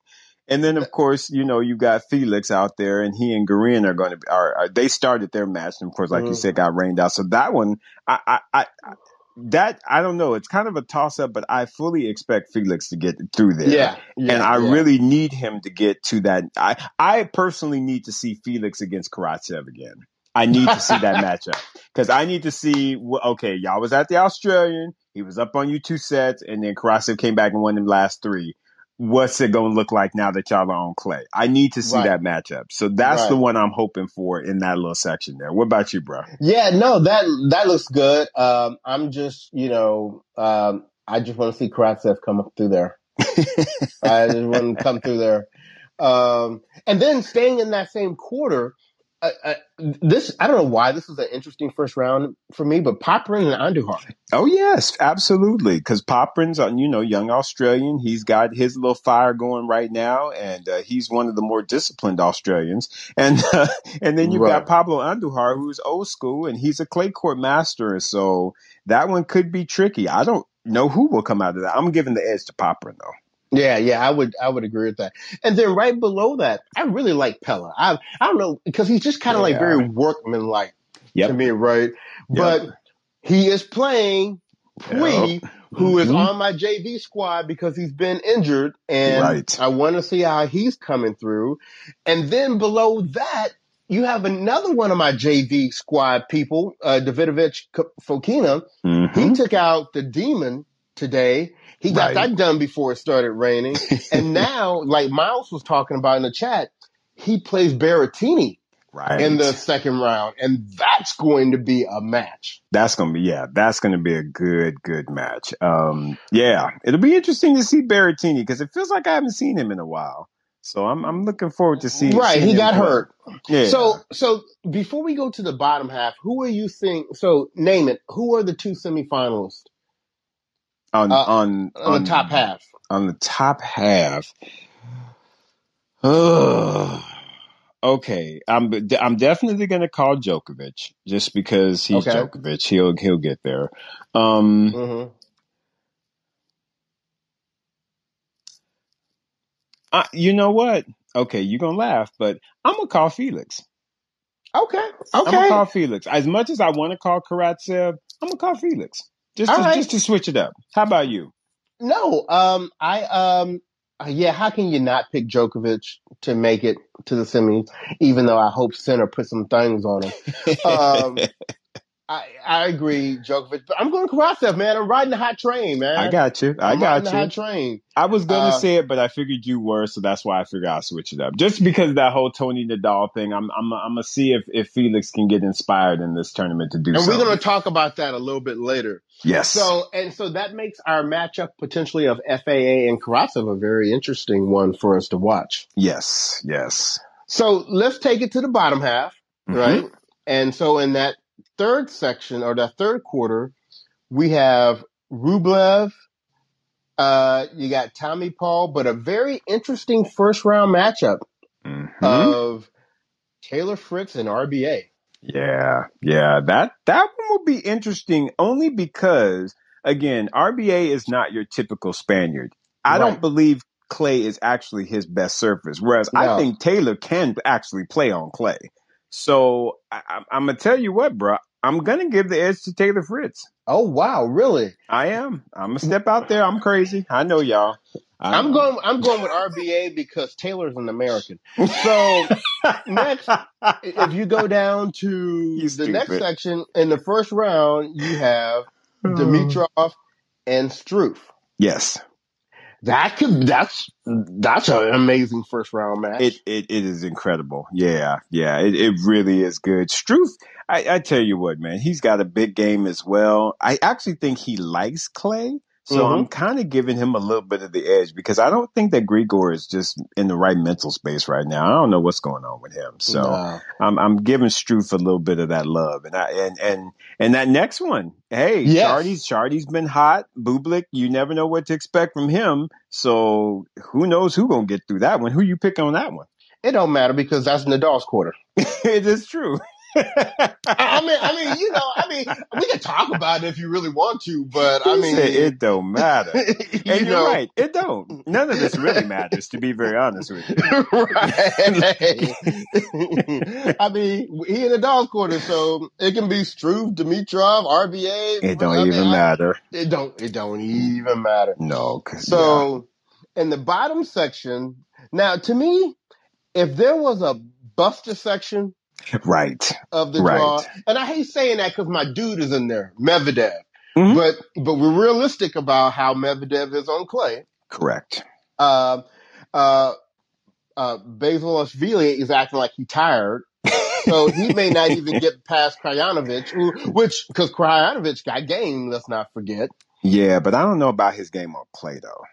And then, of course, you know, you got Felix out there, and he and Garin are going to be. Are, are they started their match, and of course, like you Mhm. said, got rained out. So that one, I, I, I, I- that I don't know. It's kind of a toss up, but I fully expect Felix to get through there. yeah, yeah, and I yeah. really need him to get to that. I, I personally need to see Felix against Karatsev again. I need to see that matchup because I need to see. Okay, y'all was at the Australian. He was up on you two sets, and then Karatsev came back and won them last three. What's it going to look like now that y'all are on clay? I need to see Right. that matchup. So that's the one I'm hoping for in that little section there. What about you, bro? Yeah, no, that that looks good. Um, I'm just, you know, um, I just want to see Karatsev come up through there. I just want to come through there. Um, and then staying in that same quarter, uh, uh, this I don't know why this is an interesting first round for me, but Popyrin and Andujar. Oh yes, absolutely. Because Popyrin's, uh, you know, young Australian. He's got his little fire going right now, and uh, he's one of the more disciplined Australians. And uh, and then you've Right. got Pablo Andujar, who's old school, and he's a clay court master. And so that one could be tricky. I don't know who will come out of that. I'm giving the edge to Poprin though. Yeah, yeah, I would I would agree with that. And then right below that, I really like Pella. I I don't know because he's just kind of like very workmanlike Yep. to me, right? But he is playing Pouille, who is Mhm. on my JV squad because he's been injured, and Right. I want to see how he's coming through. And then below that, you have another one of my JV squad people, uh, Davidovich Fokina. Mhm. He took out the demon today. He got Right. that done before it started raining. and now, like Miles was talking about in the chat, he plays Berrettini right. in the second round, and that's going to be a match. That's gonna be yeah, that's gonna be a good, good match. Um, yeah, it'll be interesting to see Berrettini because it feels like I haven't seen him in a while. So I'm I'm looking forward to seeing. right, seeing he got play. hurt. Yeah. So, so before we go to the bottom half, who are you seeing? So, name it. Who are the two semifinalists on uh, on on, the top half? on the top half. Okay, I'm I'm definitely gonna call Djokovic just because he's Okay. Djokovic. He'll he'll get there. Um, hmm I, you know what? Okay, you're gonna laugh, but I'm gonna call Felix. Okay, okay. I'm gonna call Felix. As much as I want to call Karatsev, I'm gonna call Felix. Just All to, right. just to switch it up. How about you? No, um, I um, uh, yeah. How can you not pick Djokovic to make it to the semis? Even though I hope Sinner put some things on him. Um, I I agree, Djokovic, but I'm going Karatsev, man. I'm riding the hot train, man. I got you. I I'm got you. hot train. I was gonna Uh, say it, but I figured you were, so that's why I figured I'll switch it up. Just because of that whole Tony Nadal thing, I'm I'm I'm gonna see if if Felix can get inspired in this tournament to do And something. we're going to talk about that a little bit later. Yes. So, and so that makes our matchup potentially of FAA and Karatsev a very interesting one for us to watch. yes. Yes. So let's take it to the bottom half, Mhm. right? And so in that third section or that third quarter, we have Rublev Uh, you got Tommy Paul, but a very interesting first round matchup Mm-hmm. of Taylor Fritz and RBA. Yeah, yeah, that that one will be interesting only because again, RBA is not your typical Spaniard. I Right. don't believe clay is actually his best surface, whereas I think Taylor can actually play on clay. So I, I'm, I'm gonna tell you what, bro. I'm gonna give the edge to Taylor Fritz. Oh wow, really? I am. I'm gonna step out there. I'm crazy. I know y'all. I I'm know. going. I'm going with RBA because Taylor's an American. So next, if you go down to You the next section in the first round, you have Dimitrov and Struff. yes, That could that's that's an amazing first round match. It, it it is incredible. Yeah, yeah. It it really is good. Struff, I, I tell you what, man, he's got a big game as well. I actually think he likes Clay. So Mhm. I'm kind of giving him a little bit of the edge because I don't think that Grigor is just in the right mental space right now. I don't know what's going on with him. So No. I'm I'm giving Struff a little bit of that love. And I and and and that next one, hey, Yes. Chardy's Chardy's been hot. Bublik, you never know what to expect from him. So who knows who gonna get through that one? Who you pick on that one? it don't matter because that's Nadal's quarter. it is true. I, mean, I mean, you know, I mean, we can talk about it if you really want to, but I mean, said it don't matter. you And you're know, right, it don't. None of this really matters, to be very honest with you. right. I mean, he in the dog's quarter, so it can be Struff, Dimitrov, RBA. It don't I mean, even I- matter. It don't. It don't even matter. No, So, in the bottom section, now to me, if there was a Buster section yeah. Right. of the Right. draw, and I hate saying that because my dude is in there, Medvedev. Mhm. But but we're realistic about how Medvedev is on clay. Correct. Uh, uh, uh, Basilashvili is acting like he's tired. So he may not even get past Krajinovic, which, cause Krajinovic got game, let's not forget. Yeah, but I don't know about his game on clay though.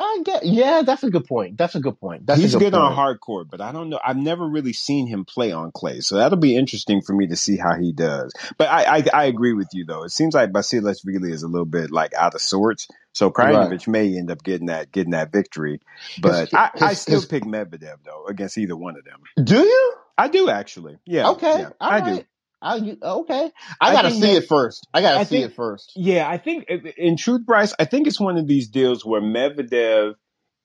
I get, yeah, that's a good point. That's a good point. That's He's good, good, on point. hard court, but I don't know. I've never really seen him play on clay, so that'll be interesting for me to see how he does. But I, I, I agree with you though. It seems like Basilashvili is a little bit like out of sorts. So Krajinovic may end up getting that getting that victory, but His- I, I still his- pick Medvedev though against either one of them. Do you? I do actually. Yeah. Okay. yeah, I right. do. I, you- okay. I, gotta see that- it first. I gotta I see think- it first. Yeah, I think in truth, Bryce, I think it's one of these deals where Medvedev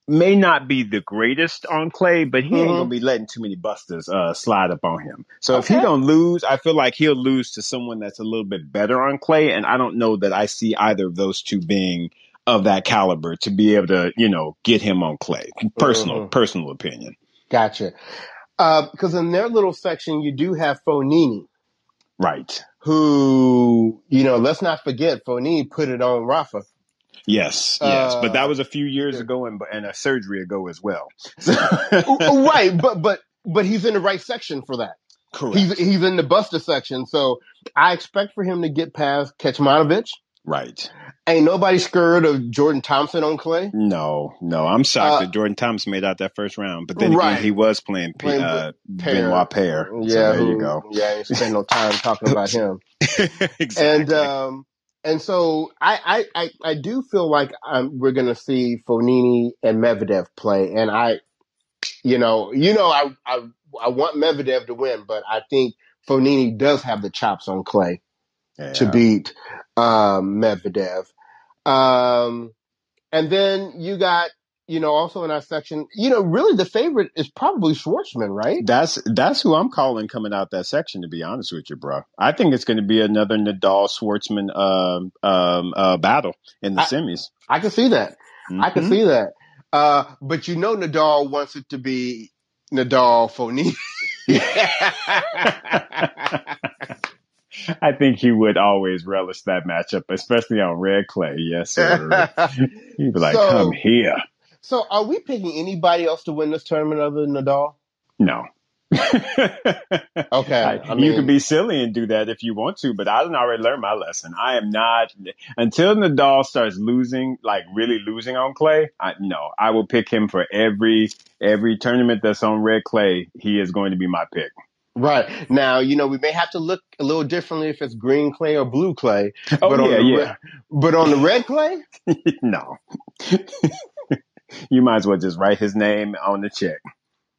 may not be the greatest on clay, but he ain't Mhm. gonna be letting too many busters uh, slide up on him. So if he don't lose, I feel like he'll lose to someone that's a little bit better on clay, and I don't know that I see either of those two being of that caliber to be able to, you know, get him on clay. Personal, Mhm. personal opinion. Gotcha. Uh, cause in their little section, you do have Fognini, Right. who, you know, let's not forget, Fognini put it on Rafa. Yes, yes, Uh, but that was a few years yeah. ago and, and a surgery ago as well. right, but but but he's in the right section for that. Correct. He's he's in the Buster section, so I expect for him to get past Kecmanovic. Right. Ain't nobody scared of Jordan Thompson on clay. No, no, I'm shocked Uh, that Jordan Thompson made out that first round. But then Right. again, he was playing, P- Playing uh, Paire. Benoit Paire. Yeah, so there who- you go. Yeah, I ain't spend no time talking about him. exactly. And um and so I I I, I do feel like um, we're gonna see Fognini and Medvedev play, and I, you know, you know, I I I want Medvedev to win, but I think Fognini does have the chops on clay. to beat um, Medvedev. Um, and then you got, you know, also in our section, you know, really the favorite is probably Schwartzman, right? That's that's who I'm calling coming out that section. To be honest with you, bro, I think it's going to be another Nadal Schwartzman um, um, uh, battle in the I- semis. I can see that. I can Mhm. see that. Uh, but you know, Nadal wants it to be Nadal Fognini. I think he would always relish that matchup, especially on red clay. Yes, sir. He'd be like, So- "Come here." so, are we picking anybody else to win this tournament other than Nadal? No. Okay, I- I you can be silly and do that if you want to, but I done already learned my lesson. I am not until Nadal starts losing, like really losing on clay. I no, I will pick him for every every tournament that's on red clay. He is going to be my pick. Right. Now, you know, we may have to look a little differently if it's green clay or blue clay. Oh but yeah, on the yeah. Red, but on the red clay, no. you might as well just write his name on the check.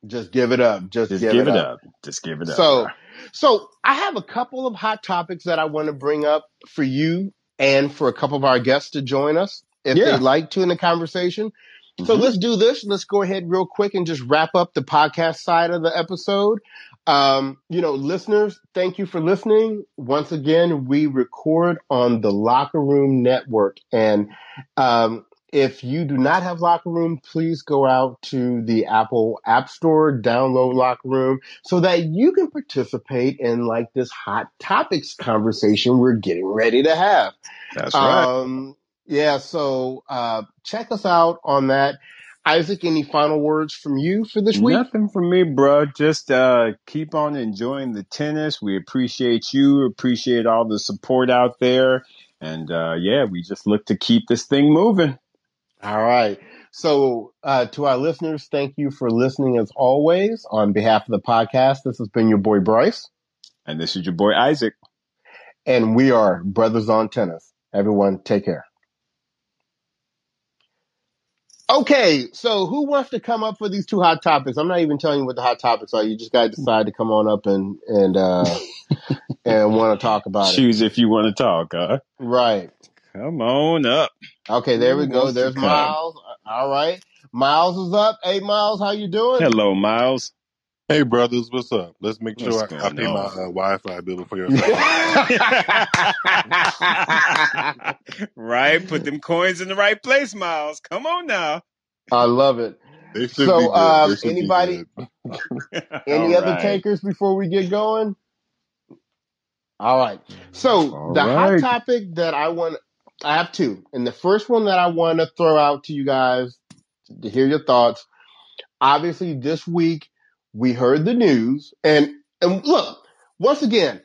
just give it up. Just, Just give, give, it, up. up. Just give it up. So, so I have a couple of hot topics that I want to bring up for you and for a couple of our guests to join us if Yeah. they'd like to in the conversation. So Mhm. let's do this. Let's go ahead real quick and just wrap up the podcast side of the episode. Um, you know, listeners, thank you for listening. Once again, we record on the Locker Room Network. And um, if you do not have Locker Room, please go out to the Apple App Store, download Locker Room so that you can participate in like this hot topics conversation we're getting ready to have. That's right. Um, yeah, so uh, check us out on that. Isaac, any final words from you for this week? Nothing from me, bro. Just uh, keep on enjoying the tennis. We appreciate you. Appreciate all the support out there. And uh, yeah, we just look to keep this thing moving. All right. So, uh, to our listeners, thank you for listening as always. On behalf of the podcast, this has been your boy Bryce, And this is your boy Isaac. and we are Brothers on Tennis. Everyone, take care. Okay, so who wants to come up for these two hot topics? I'm not even telling you what the hot topics are. You just got to decide to come on up and and uh, and want to talk about it. Choose if you want to talk, huh? Right. Come on up. Okay, there we go. There's? Miles. All right. Miles is up. Hey, Miles, how you doing? Hello, Miles. Hey brothers, what's up? Let's make sure I, I going pay my on? uh, Wi-Fi bill before your second. right? Put them coins in the right place, Miles. Come on now. I love it. They should So, be good. um, they should anybody- be good. Any All other right. takers before we get going? All right. So All the hot right. topic that I want, I have two, and the first one that I want to throw out to you guys to hear your thoughts. Obviously, this week we heard the news, and and look once again.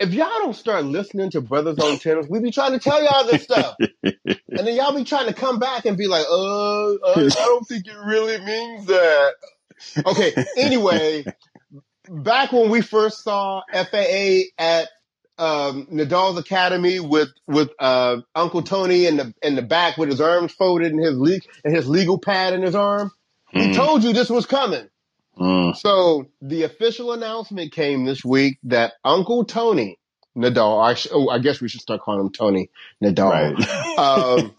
If y'all don't start listening to Brothers on Tennis, we be trying to tell y'all this stuff. And then y'all be trying to come back and be like, uh, uh, I don't think it really means that. Okay, anyway, back when we first saw FAA at um, Nadal's Academy with with uh, Uncle Tony in the in the back with his arms folded and his le- and his legal pad in his arm, we Mm, told you this was coming. Mm. So the official announcement came this week that Uncle Tony Nadal, I, sh- oh, I guess we should start calling him Tony Nadal Right. um,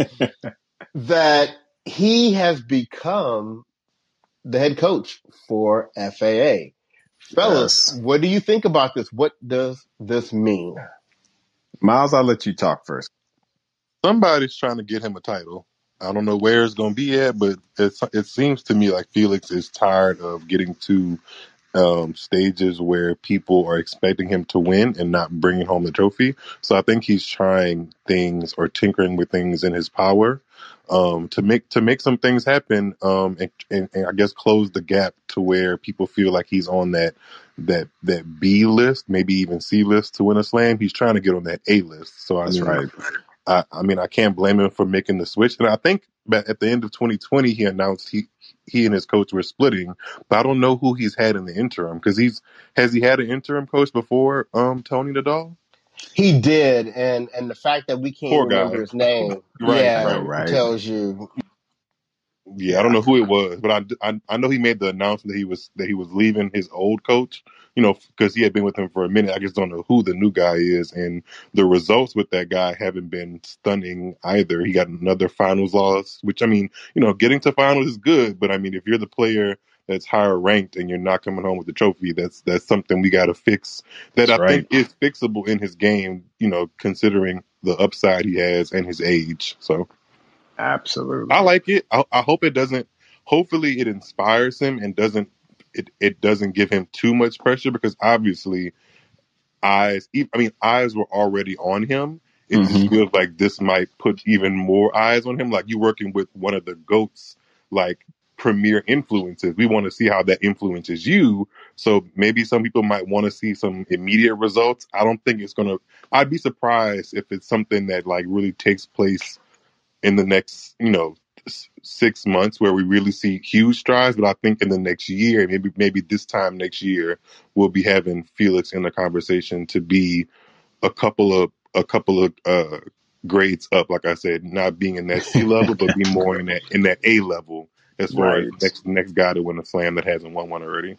that he has become the head coach for FAA. Fellas, Yes. what do you think about this? What does this mean? Miles, I'll let you talk first. Somebody's trying to get him a title. I don't know where it's going to be at, but it's, it seems to me like Felix is tired of getting to um, stages where people are expecting him to win and not bringing home the trophy. So I think he's trying things or tinkering with things in his power um, to make to make some things happen um, and, and, and I guess close the gap to where people feel like he's on that that that B list, maybe even C list to win a slam. He's trying to get on that A list. So I That's mean, right. I, I mean, I can't blame him for making the switch. And I think that at the end of 2020, he announced he he and his coach were splitting. But I don't know who he's had in the interim because he's has he had an interim coach before? Um, Tony Nadal. He did, and and the fact that we can't Poor guy. remember his name, Right, yeah, right, right. tells you. Yeah, I don't know who it was, but I, I I know he made the announcement that he was that he was leaving his old coach. You know, because he had been with him for a minute. I just don't know who the new guy is, and the results with that guy haven't been stunning either. He got another finals loss, which I mean, you know, getting to finals is good, but I mean, if you're the player that's higher ranked and you're not coming home with the trophy, that's that's something we got to fix. That That's I think is fixable in his game. You know, considering the upside he has and his age. So. Absolutely. I like it. I, I hope it doesn't. Hopefully, it inspires him and doesn't. It it doesn't give him too much pressure because obviously, eyes. I mean, eyes were already on him. It just Mhm. feels like this might put even more eyes on him. Like you're working with one of the goats, like premier influences. We want to see how that influences you. So maybe some people might want to see some immediate results. I don't think it's gonna. I'd be surprised if it's something that like really takes place in the next, you know, six months where we really see huge strides. But I think in the next year, maybe maybe this time next year, we'll be having Felix in the conversation to be a couple of a couple of uh, grades up. Like I said, not being in that C level, but be more in that in that A level as far right. as next next guy to win a slam that hasn't won one already.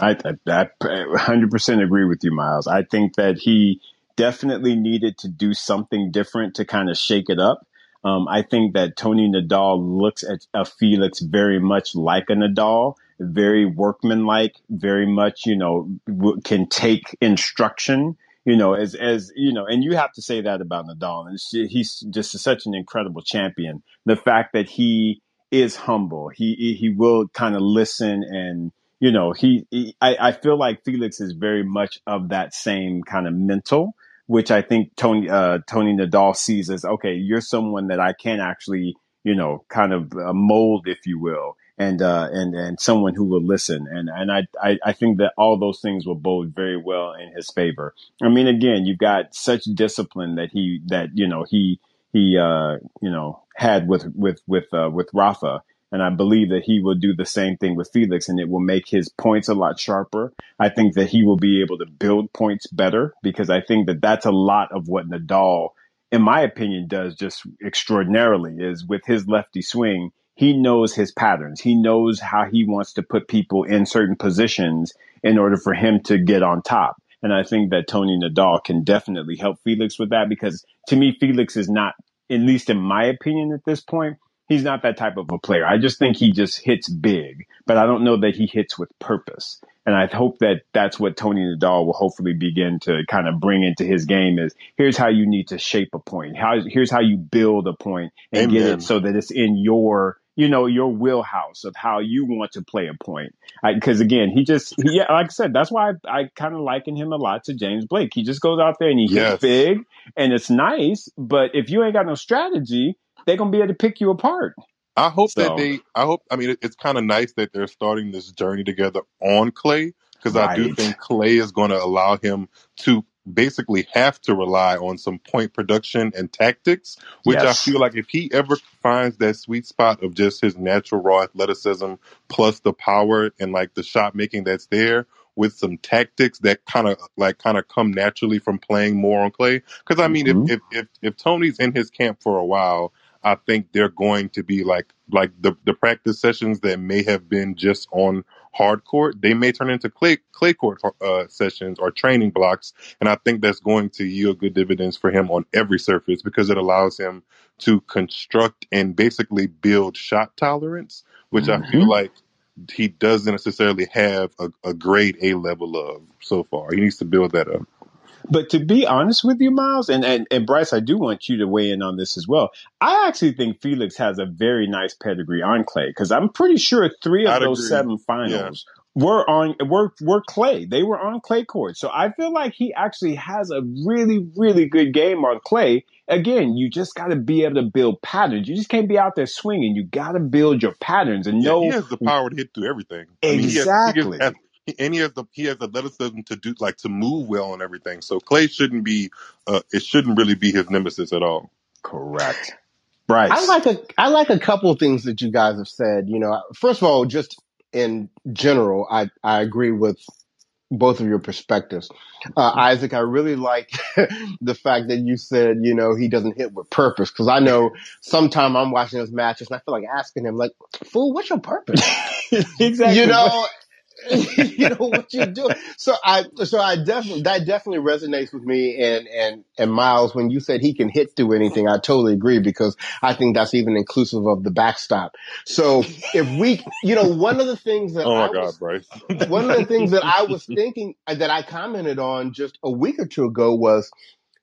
I, I, I 100% agree with you, Miles. I think that he definitely needed to do something different to kind of shake it up. Um, I think that Tony Nadal looks at a Felix very much like a Nadal, very workmanlike, very much, you know, w- can take instruction, you know, as, as, you know, and you have to say that about Nadal. And he's just such an incredible champion. The fact that he is humble, he, he will kind of listen and, you know, he, he I, I feel like Felix is very much of that same kind of mental which I think Tony uh, Tony Nadal sees as okay, you're someone that I can actually you know kind of uh, mold, if you will, and uh, and and someone who will listen, and and I, I I think that all those things will bode very well in his favor. I mean, again, you've got such discipline that he that you know he he uh, you know had with with with uh, with Rafa and I believe that he will do the same thing with Felix and it will make his points a lot sharper. I think that he will be able to build points better because I think that that's a lot of what Nadal, in my opinion, does just extraordinarily is with his lefty swing. He knows his patterns. He knows how he wants to put people in certain positions in order for him to get on top. And I think that Tony Nadal can definitely help Felix with that because to me, Felix is not, at least in my opinion at this point, he's not that type of a player. I just think he just hits big, but I don't know that he hits with purpose. And I hope that that's what Tony Nadal will hopefully begin to kind of bring into his game is here's how you need to shape a point. How, here's how you build a point and Amen. get it so that it's in your, you know, your wheelhouse of how you want to play a point. Because again, he just, he, yeah, like I said, that's why I, I kind of liken him a lot to James Blake. He just goes out there and he yes. hits big and it's nice. But if you ain't got no strategy, they're gonna be able to pick you apart. I hope so. that they. I hope. I mean, it's kind of nice that they're starting this journey together on clay because right. I do think clay is going to allow him to basically have to rely on some point production and tactics, which yes. I feel like if he ever finds that sweet spot of just his natural raw athleticism plus the power and like the shot making that's there with some tactics that kind of like kind of come naturally from playing more on clay. Because I mean, mm-hmm. if, if if if Tony's in his camp for a while, I think they're going to be like like the the practice sessions that may have been just on hard court, they may turn into clay clay court uh, sessions or training blocks, and I think that's going to yield good dividends for him on every surface because it allows him to construct and basically build shot tolerance, which mm-hmm. I feel mm-hmm. like he doesn't necessarily have a, a grade A level of so far. He needs to build that up. But to be honest with you, Miles, and, and, and Bryce, I do want you to weigh in on this as well. I actually think Felix has a very nice pedigree on clay because I'm pretty sure three of I'd those agree. seven finals yeah. were on were were clay. They were on clay courts. So I feel like he actually has a really really good game on clay. Again, you just got to be able to build patterns. You just can't be out there swinging. You got to build your patterns and yeah, know he has the power to hit through everything. Exactly. I mean, he has, he has, and he has the he has athleticism to do like to move well and everything. So Clay shouldn't be uh it shouldn't really be his nemesis at all. Correct. Right. I like a I like a couple of things that you guys have said. You know, first of all, just in general, I I agree with both of your perspectives. Uh, Isaac, I really like the fact that you said, you know, he doesn't hit with purpose. Cause I know sometime I'm watching his matches and I feel like asking him, like, fool, what's your purpose? exactly. You know, you know what you're doing. So I, so I definitely, that definitely resonates with me and, and, and Miles, when you said he can hit through anything, I totally agree because I think that's even inclusive of the backstop. So if we, you know, one of the things that, oh my I God, was, Bryce. one of the things that I was thinking uh, that I commented on just a week or two ago was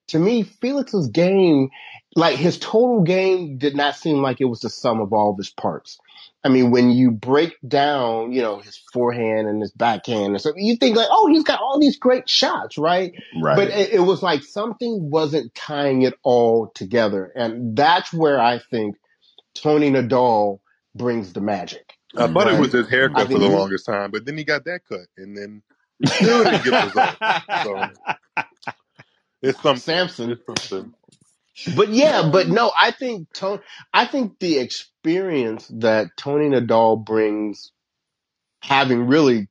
to me, Felix's game, like his total game did not seem like it was the sum of all of his parts. I mean, when you break down, you know, his forehand and his backhand and stuff, you think like, oh, he's got all these great shots, right? Right. But it, it was like something wasn't tying it all together. And that's where I think Tony Nadal brings the magic. I thought right? it was his haircut for the longest time, but then he got that cut and then he still didn't get results. So it's some Samson. It's something. But yeah, but no, I think Tony, I think the experience that Tony Nadal brings, having really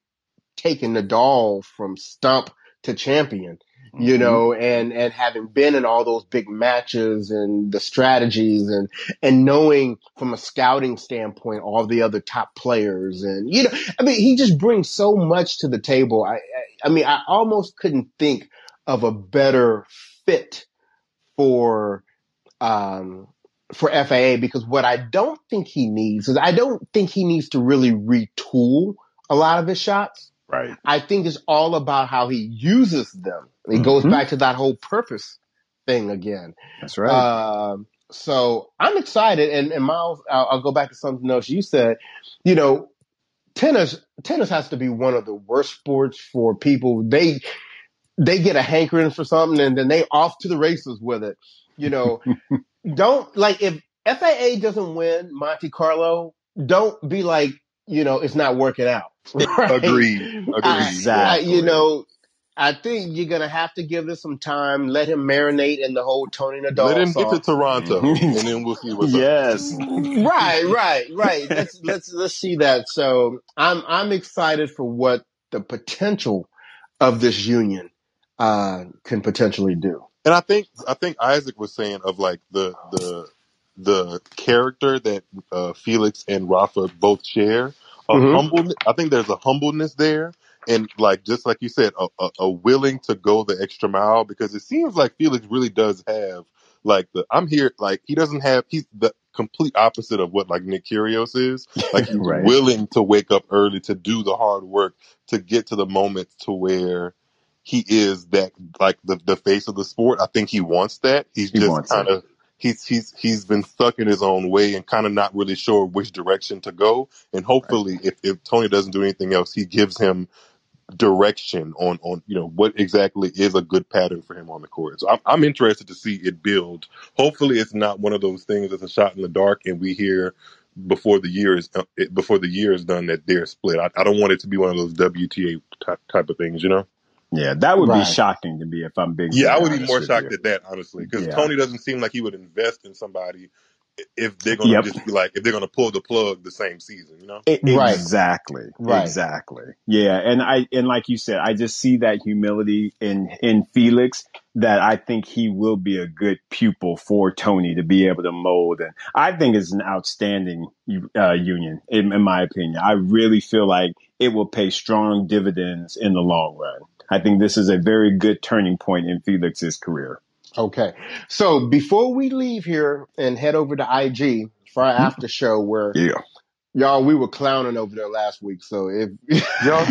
taken Nadal from stump to champion, you Mhm. know, and, and having been in all those big matches and the strategies and, and knowing from a scouting standpoint, all the other top players and, you know, I mean, he just brings so much to the table. I, I, I mean, I almost couldn't think of a better fit for, um, for FAA because what I don't think he needs is I don't think he needs to really retool a lot of his shots. Right. I think it's all about how he uses them. It goes Mhm. back to that whole purpose thing again. That's right. Um, so I'm excited. And, and Miles, I'll, I'll go back to something else you said. You know, tennis tennis has to be one of the worst sports for people. They they get a hankering for something and then they off to the races with it. You know, don't like if FAA doesn't win Monte Carlo, don't be like, you know, it's not working out. Right? Agreed. Agreed. I- Exactly. I- you know, I think you're gonna have to give this some time. Let him marinate in the whole Tony Nadal. Let him get to. Toronto, and then we'll see what's up. yes. right, right, right. Let's let's let's see that. So I'm I'm excited for what the potential of this union uh, can potentially do. And I think I think Isaac was saying of like the the the character that uh, Felix and Rafa both share. A Mhm. humble, I think there's a humbleness there, and like just like you said, a, a, a willing to go the extra mile because it seems like Felix really does have like the I'm here like he doesn't have he's the complete opposite of what like Nick Kyrgios is. Like he's Right. willing to wake up early to do the hard work to get to the moment to where he is that like the the face of the sport. I think he wants that. He's He just kind of he's he's he's been stuck in his own way and kind of not really sure which direction to go. And hopefully, if if Tony doesn't do anything else, he gives him direction on on you know what exactly is a good pattern for him on the court. So I'm I'm interested to see it build. Hopefully, it's not one of those things that's a shot in the dark, and we hear before the year is uh, before the year is done that they're split. I, I don't want it to be one of those WTA type, type of things, you know. Yeah, that would Right. be shocking to me if I'm being. Yeah, I would be honest more with shocked you. at that, honestly, because Yeah. Tony doesn't seem like he would invest in somebody if they're going to Yep. just be like, if they're going to pull the plug the same season, you know? E- Right. Exactly. Right. Exactly. Yeah, and I and like you said, I just see that humility in in Felix that I think he will be a good pupil for Tony to be able to mold, and I think it's an outstanding uh, union in, in my opinion. I really feel like it will pay strong dividends in the long run. I think this is a very good turning point in Felix's career. Okay. So before we leave here and head over to IG for our mm-hmm. after show, where Yeah. y'all we were clowning over there last week. So if Y'all.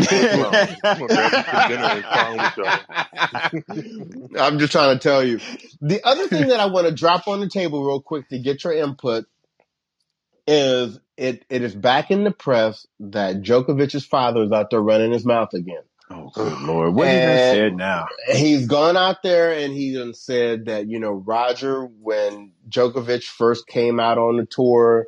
I'm gonna grab you some dinner and clown with y'all. I'm just trying to tell you. The other thing that I want to drop on the table real quick to get your input is it it is back in the press that Djokovic's father is out there running his mouth again. Oh, good lord! What he And- said now? He's gone out there and he said that, you know, Roger, when Djokovic first came out on the tour,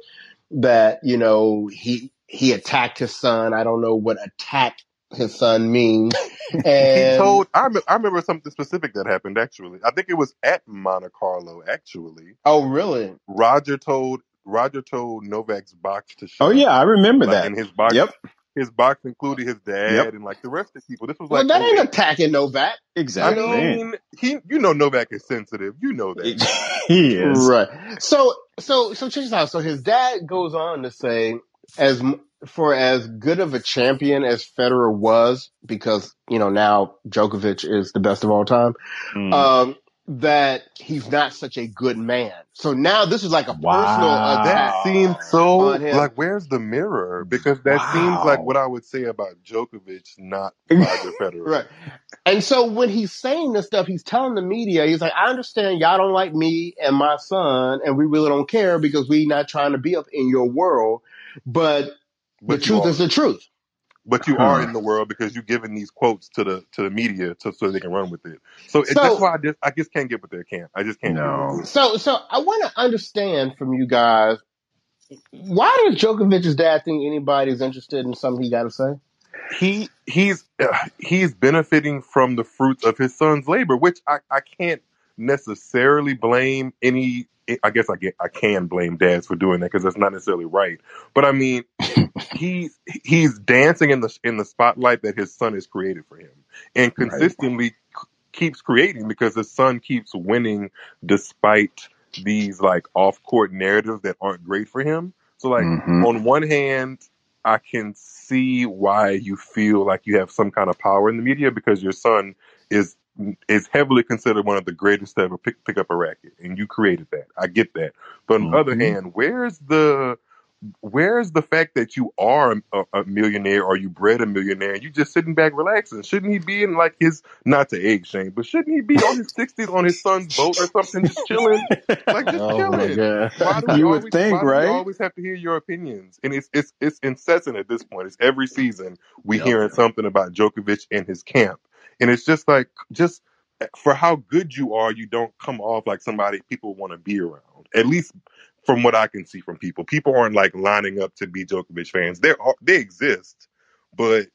that, you know, he he attacked his son. I don't know what attack his son means. And he told I, rem- I remember something specific that happened actually. I think it was at Monte Carlo actually. Oh really? Roger told Roger told Novak's box to oh, shut Oh yeah, I remember Like, that. and his box Yep. His box included his dad Yep. and like the rest of the people. This was Well like that ain't 08. attacking Novak. Exactly. I Exactly. mean, he you know Novak is sensitive. You know that. he is. Right. So, so, so check this out. So his dad goes on to say, as for as good of a champion as Federer was, because you know now Djokovic is the best of all time, Mm. um, that he's not such a good man. So now this is like a personal uh, Wow. attack. That seems so like where's the mirror? Because that seems like what I would say about Djokovic, not Roger Federer. Right. And so when he's saying this stuff, he's telling the media, he's like, I understand y'all don't like me and my son, and we really don't care because we not trying to be up in your world, but But the truth are. is the truth. But you are in the world because you're giving these quotes to the to the media to, so they can run with it. So, So- that's why I just I just can't get with their camp. I just can't. No. Get with it. So, so I want to understand from you guys, why does Djokovic's dad think anybody's interested in something he got to say? He he's uh, he's benefiting from the fruits of his son's labor, which I I can't necessarily blame any. I guess I get I can blame dads for doing that because that's not necessarily right. But I mean, he's he's dancing in the in the spotlight that his son has created for him, and Right. consistently c- keeps creating because his son keeps winning despite these like off court narratives that aren't great for him. So like hmm on one hand, I can see why you feel like you have some kind of power in the media because your son is is heavily considered one of the greatest to ever pick, pick up a racket, and you created that. I get that. But on the other hmm hand, where's the where's the fact that you are a, a millionaire or you bred a millionaire and you just sitting back relaxing? Shouldn't he be in like his not to egg shame, but shouldn't he be on his sixties on his son's boat or something, just chilling, like just Oh my chilling? god. Why do we you would always think, why do we right? always have to hear your opinions? And it's it's it's incessant at this point. It's every season we Yep. hearing something about Djokovic and his camp. And it's just like just for how good you are, you don't come off like somebody people want to be around. At least from what I can see from people. People aren't like lining up to be Djokovic fans. They are they exist, but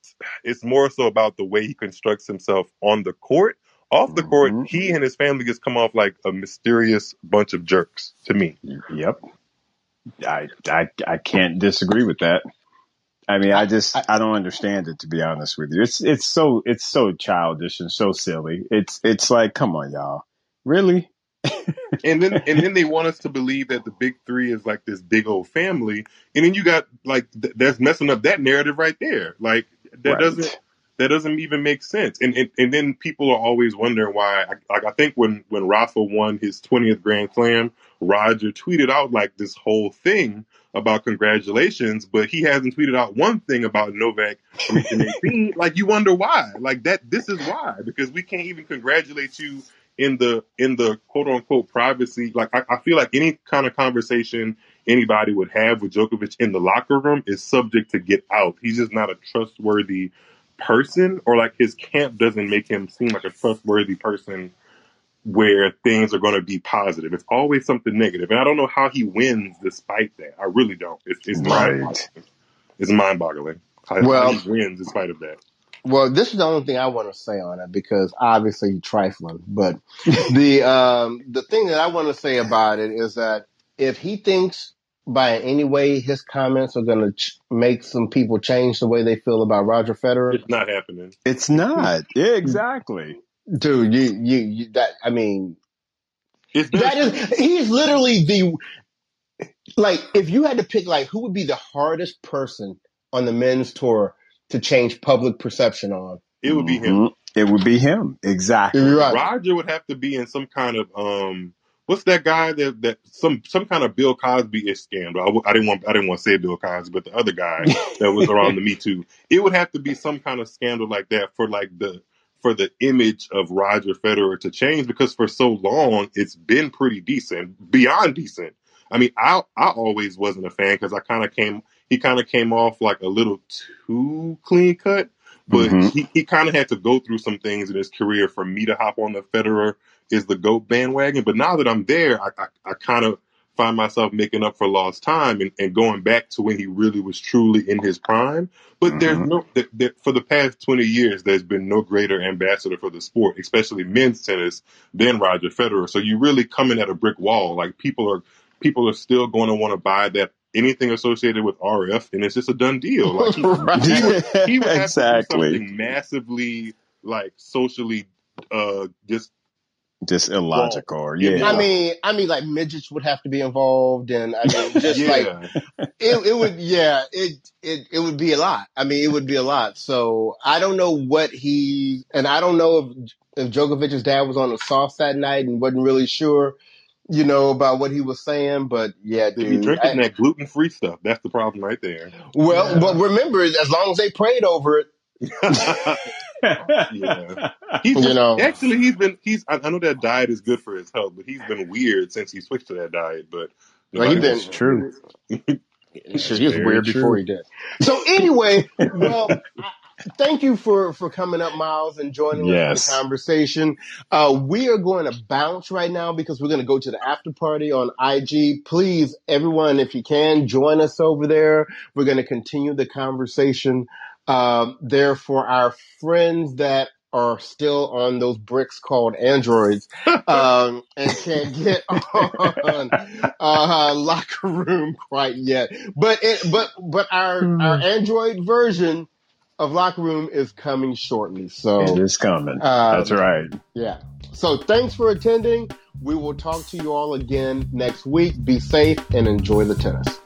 it's more so about the way he constructs himself on the court. Off the court, hmm he and his family just come off like a mysterious bunch of jerks to me. Yep. I, I I can't disagree with that. I mean, I I, just I, I don't understand it to be honest with you. It's it's so it's so childish and so silly. It's it's like, come on, y'all, really? And then and then they want us to believe that the big three is like this big old family, and then you got like th- that's messing up that narrative right there. Like that doesn't Right. That doesn't even make sense. And and, and then people are always wondering why. Like I think when when Rafa won his twentieth Grand Slam, Roger tweeted out like this whole thing about congratulations, but he hasn't tweeted out one thing about Novak reaching 18. like you wonder why. Like that this is why because we can't even congratulate you in the in the quote unquote privacy. Like I, I feel like any kind of conversation anybody would have with Djokovic in the locker room is subject to get out. He's just not a trustworthy person, or like his camp doesn't make him seem like a trustworthy person where things are going to be positive. It's always something negative, and I don't know how he wins despite that. I really don't. It's, it's mind Right. it's mind boggling how, how well, he wins despite of that. well, this is the only thing I want to say on it because obviously you're trifling. But the um, the thing that I want to say about it is that if he thinks by any way his comments are going to ch- make some people change the way they feel about Roger Federer, It's not happening. It's not. Yeah, exactly. dude, you you, you that I mean It's that he's literally the like if you had to pick like who would be the hardest person on the men's tour to change public perception on. it would be him. hmm It would be him. Exactly. Right. Roger would have to be in some kind of um what's that guy that that some some kind of Bill Cosby ish scandal. I, w- I didn't want I didn't want to say Bill Cosby, but the other guy that was around the Me Too. It would have to be some kind of scandal like that for like the for the image of Roger Federer to change because for so long it's been pretty decent, beyond decent. I mean, I I always wasn't a fan because I kind of came he kind of came off like a little too clean cut but hmm he, he kind of had to go through some things in his career for me to hop on the Federer is the GOAT bandwagon. But now that I'm there, I, I, I kind of find myself making up for lost time and, and going back to when he really was truly in his prime. But there's hmm no, th- th- for the past 20 years, there's been no greater ambassador for the sport, especially men's tennis, than Roger Federer. So you really coming at a brick wall. Like people are, people are still going to want to buy that anything associated with RF, and it's just a done deal. Like he, he would he would have to do exactly. something massively like socially uh just Just wrong. illogical. Or, Yeah, I mean, I mean, like midgets would have to be involved, and I mean, just like it, it would, yeah, it, it, it would be a lot. I mean, it would be a lot. So I don't know what he, and I don't know if if Djokovic's dad was on the sauce that night and wasn't really sure, you know, about what he was saying. But yeah, They be drinking I, that gluten free stuff. That's the problem right there. well, Yeah. but remember, as long as they prayed over it, yeah. He's you know, actually he's been he's I, I know that diet is good for his health, but he's been weird since he switched to that diet. But well, he nobody been That's true. It's That's he was very weird before he did. So anyway, well, thank you for for coming up, Miles, and joining us for the conversation. Uh, we are going to bounce right now because we're going to go to the after party on IG. Please, everyone, if you can, join us over there. We're going to continue the conversation um, there for our friends that are still on those bricks called androids um, and can't get on uh, locker room quite yet. But it, but but our Hmm. our Android version of locker room is coming shortly. So It is coming. Um, That's right. yeah. So thanks for attending. We will talk to you all again next week. Be safe and enjoy the tennis.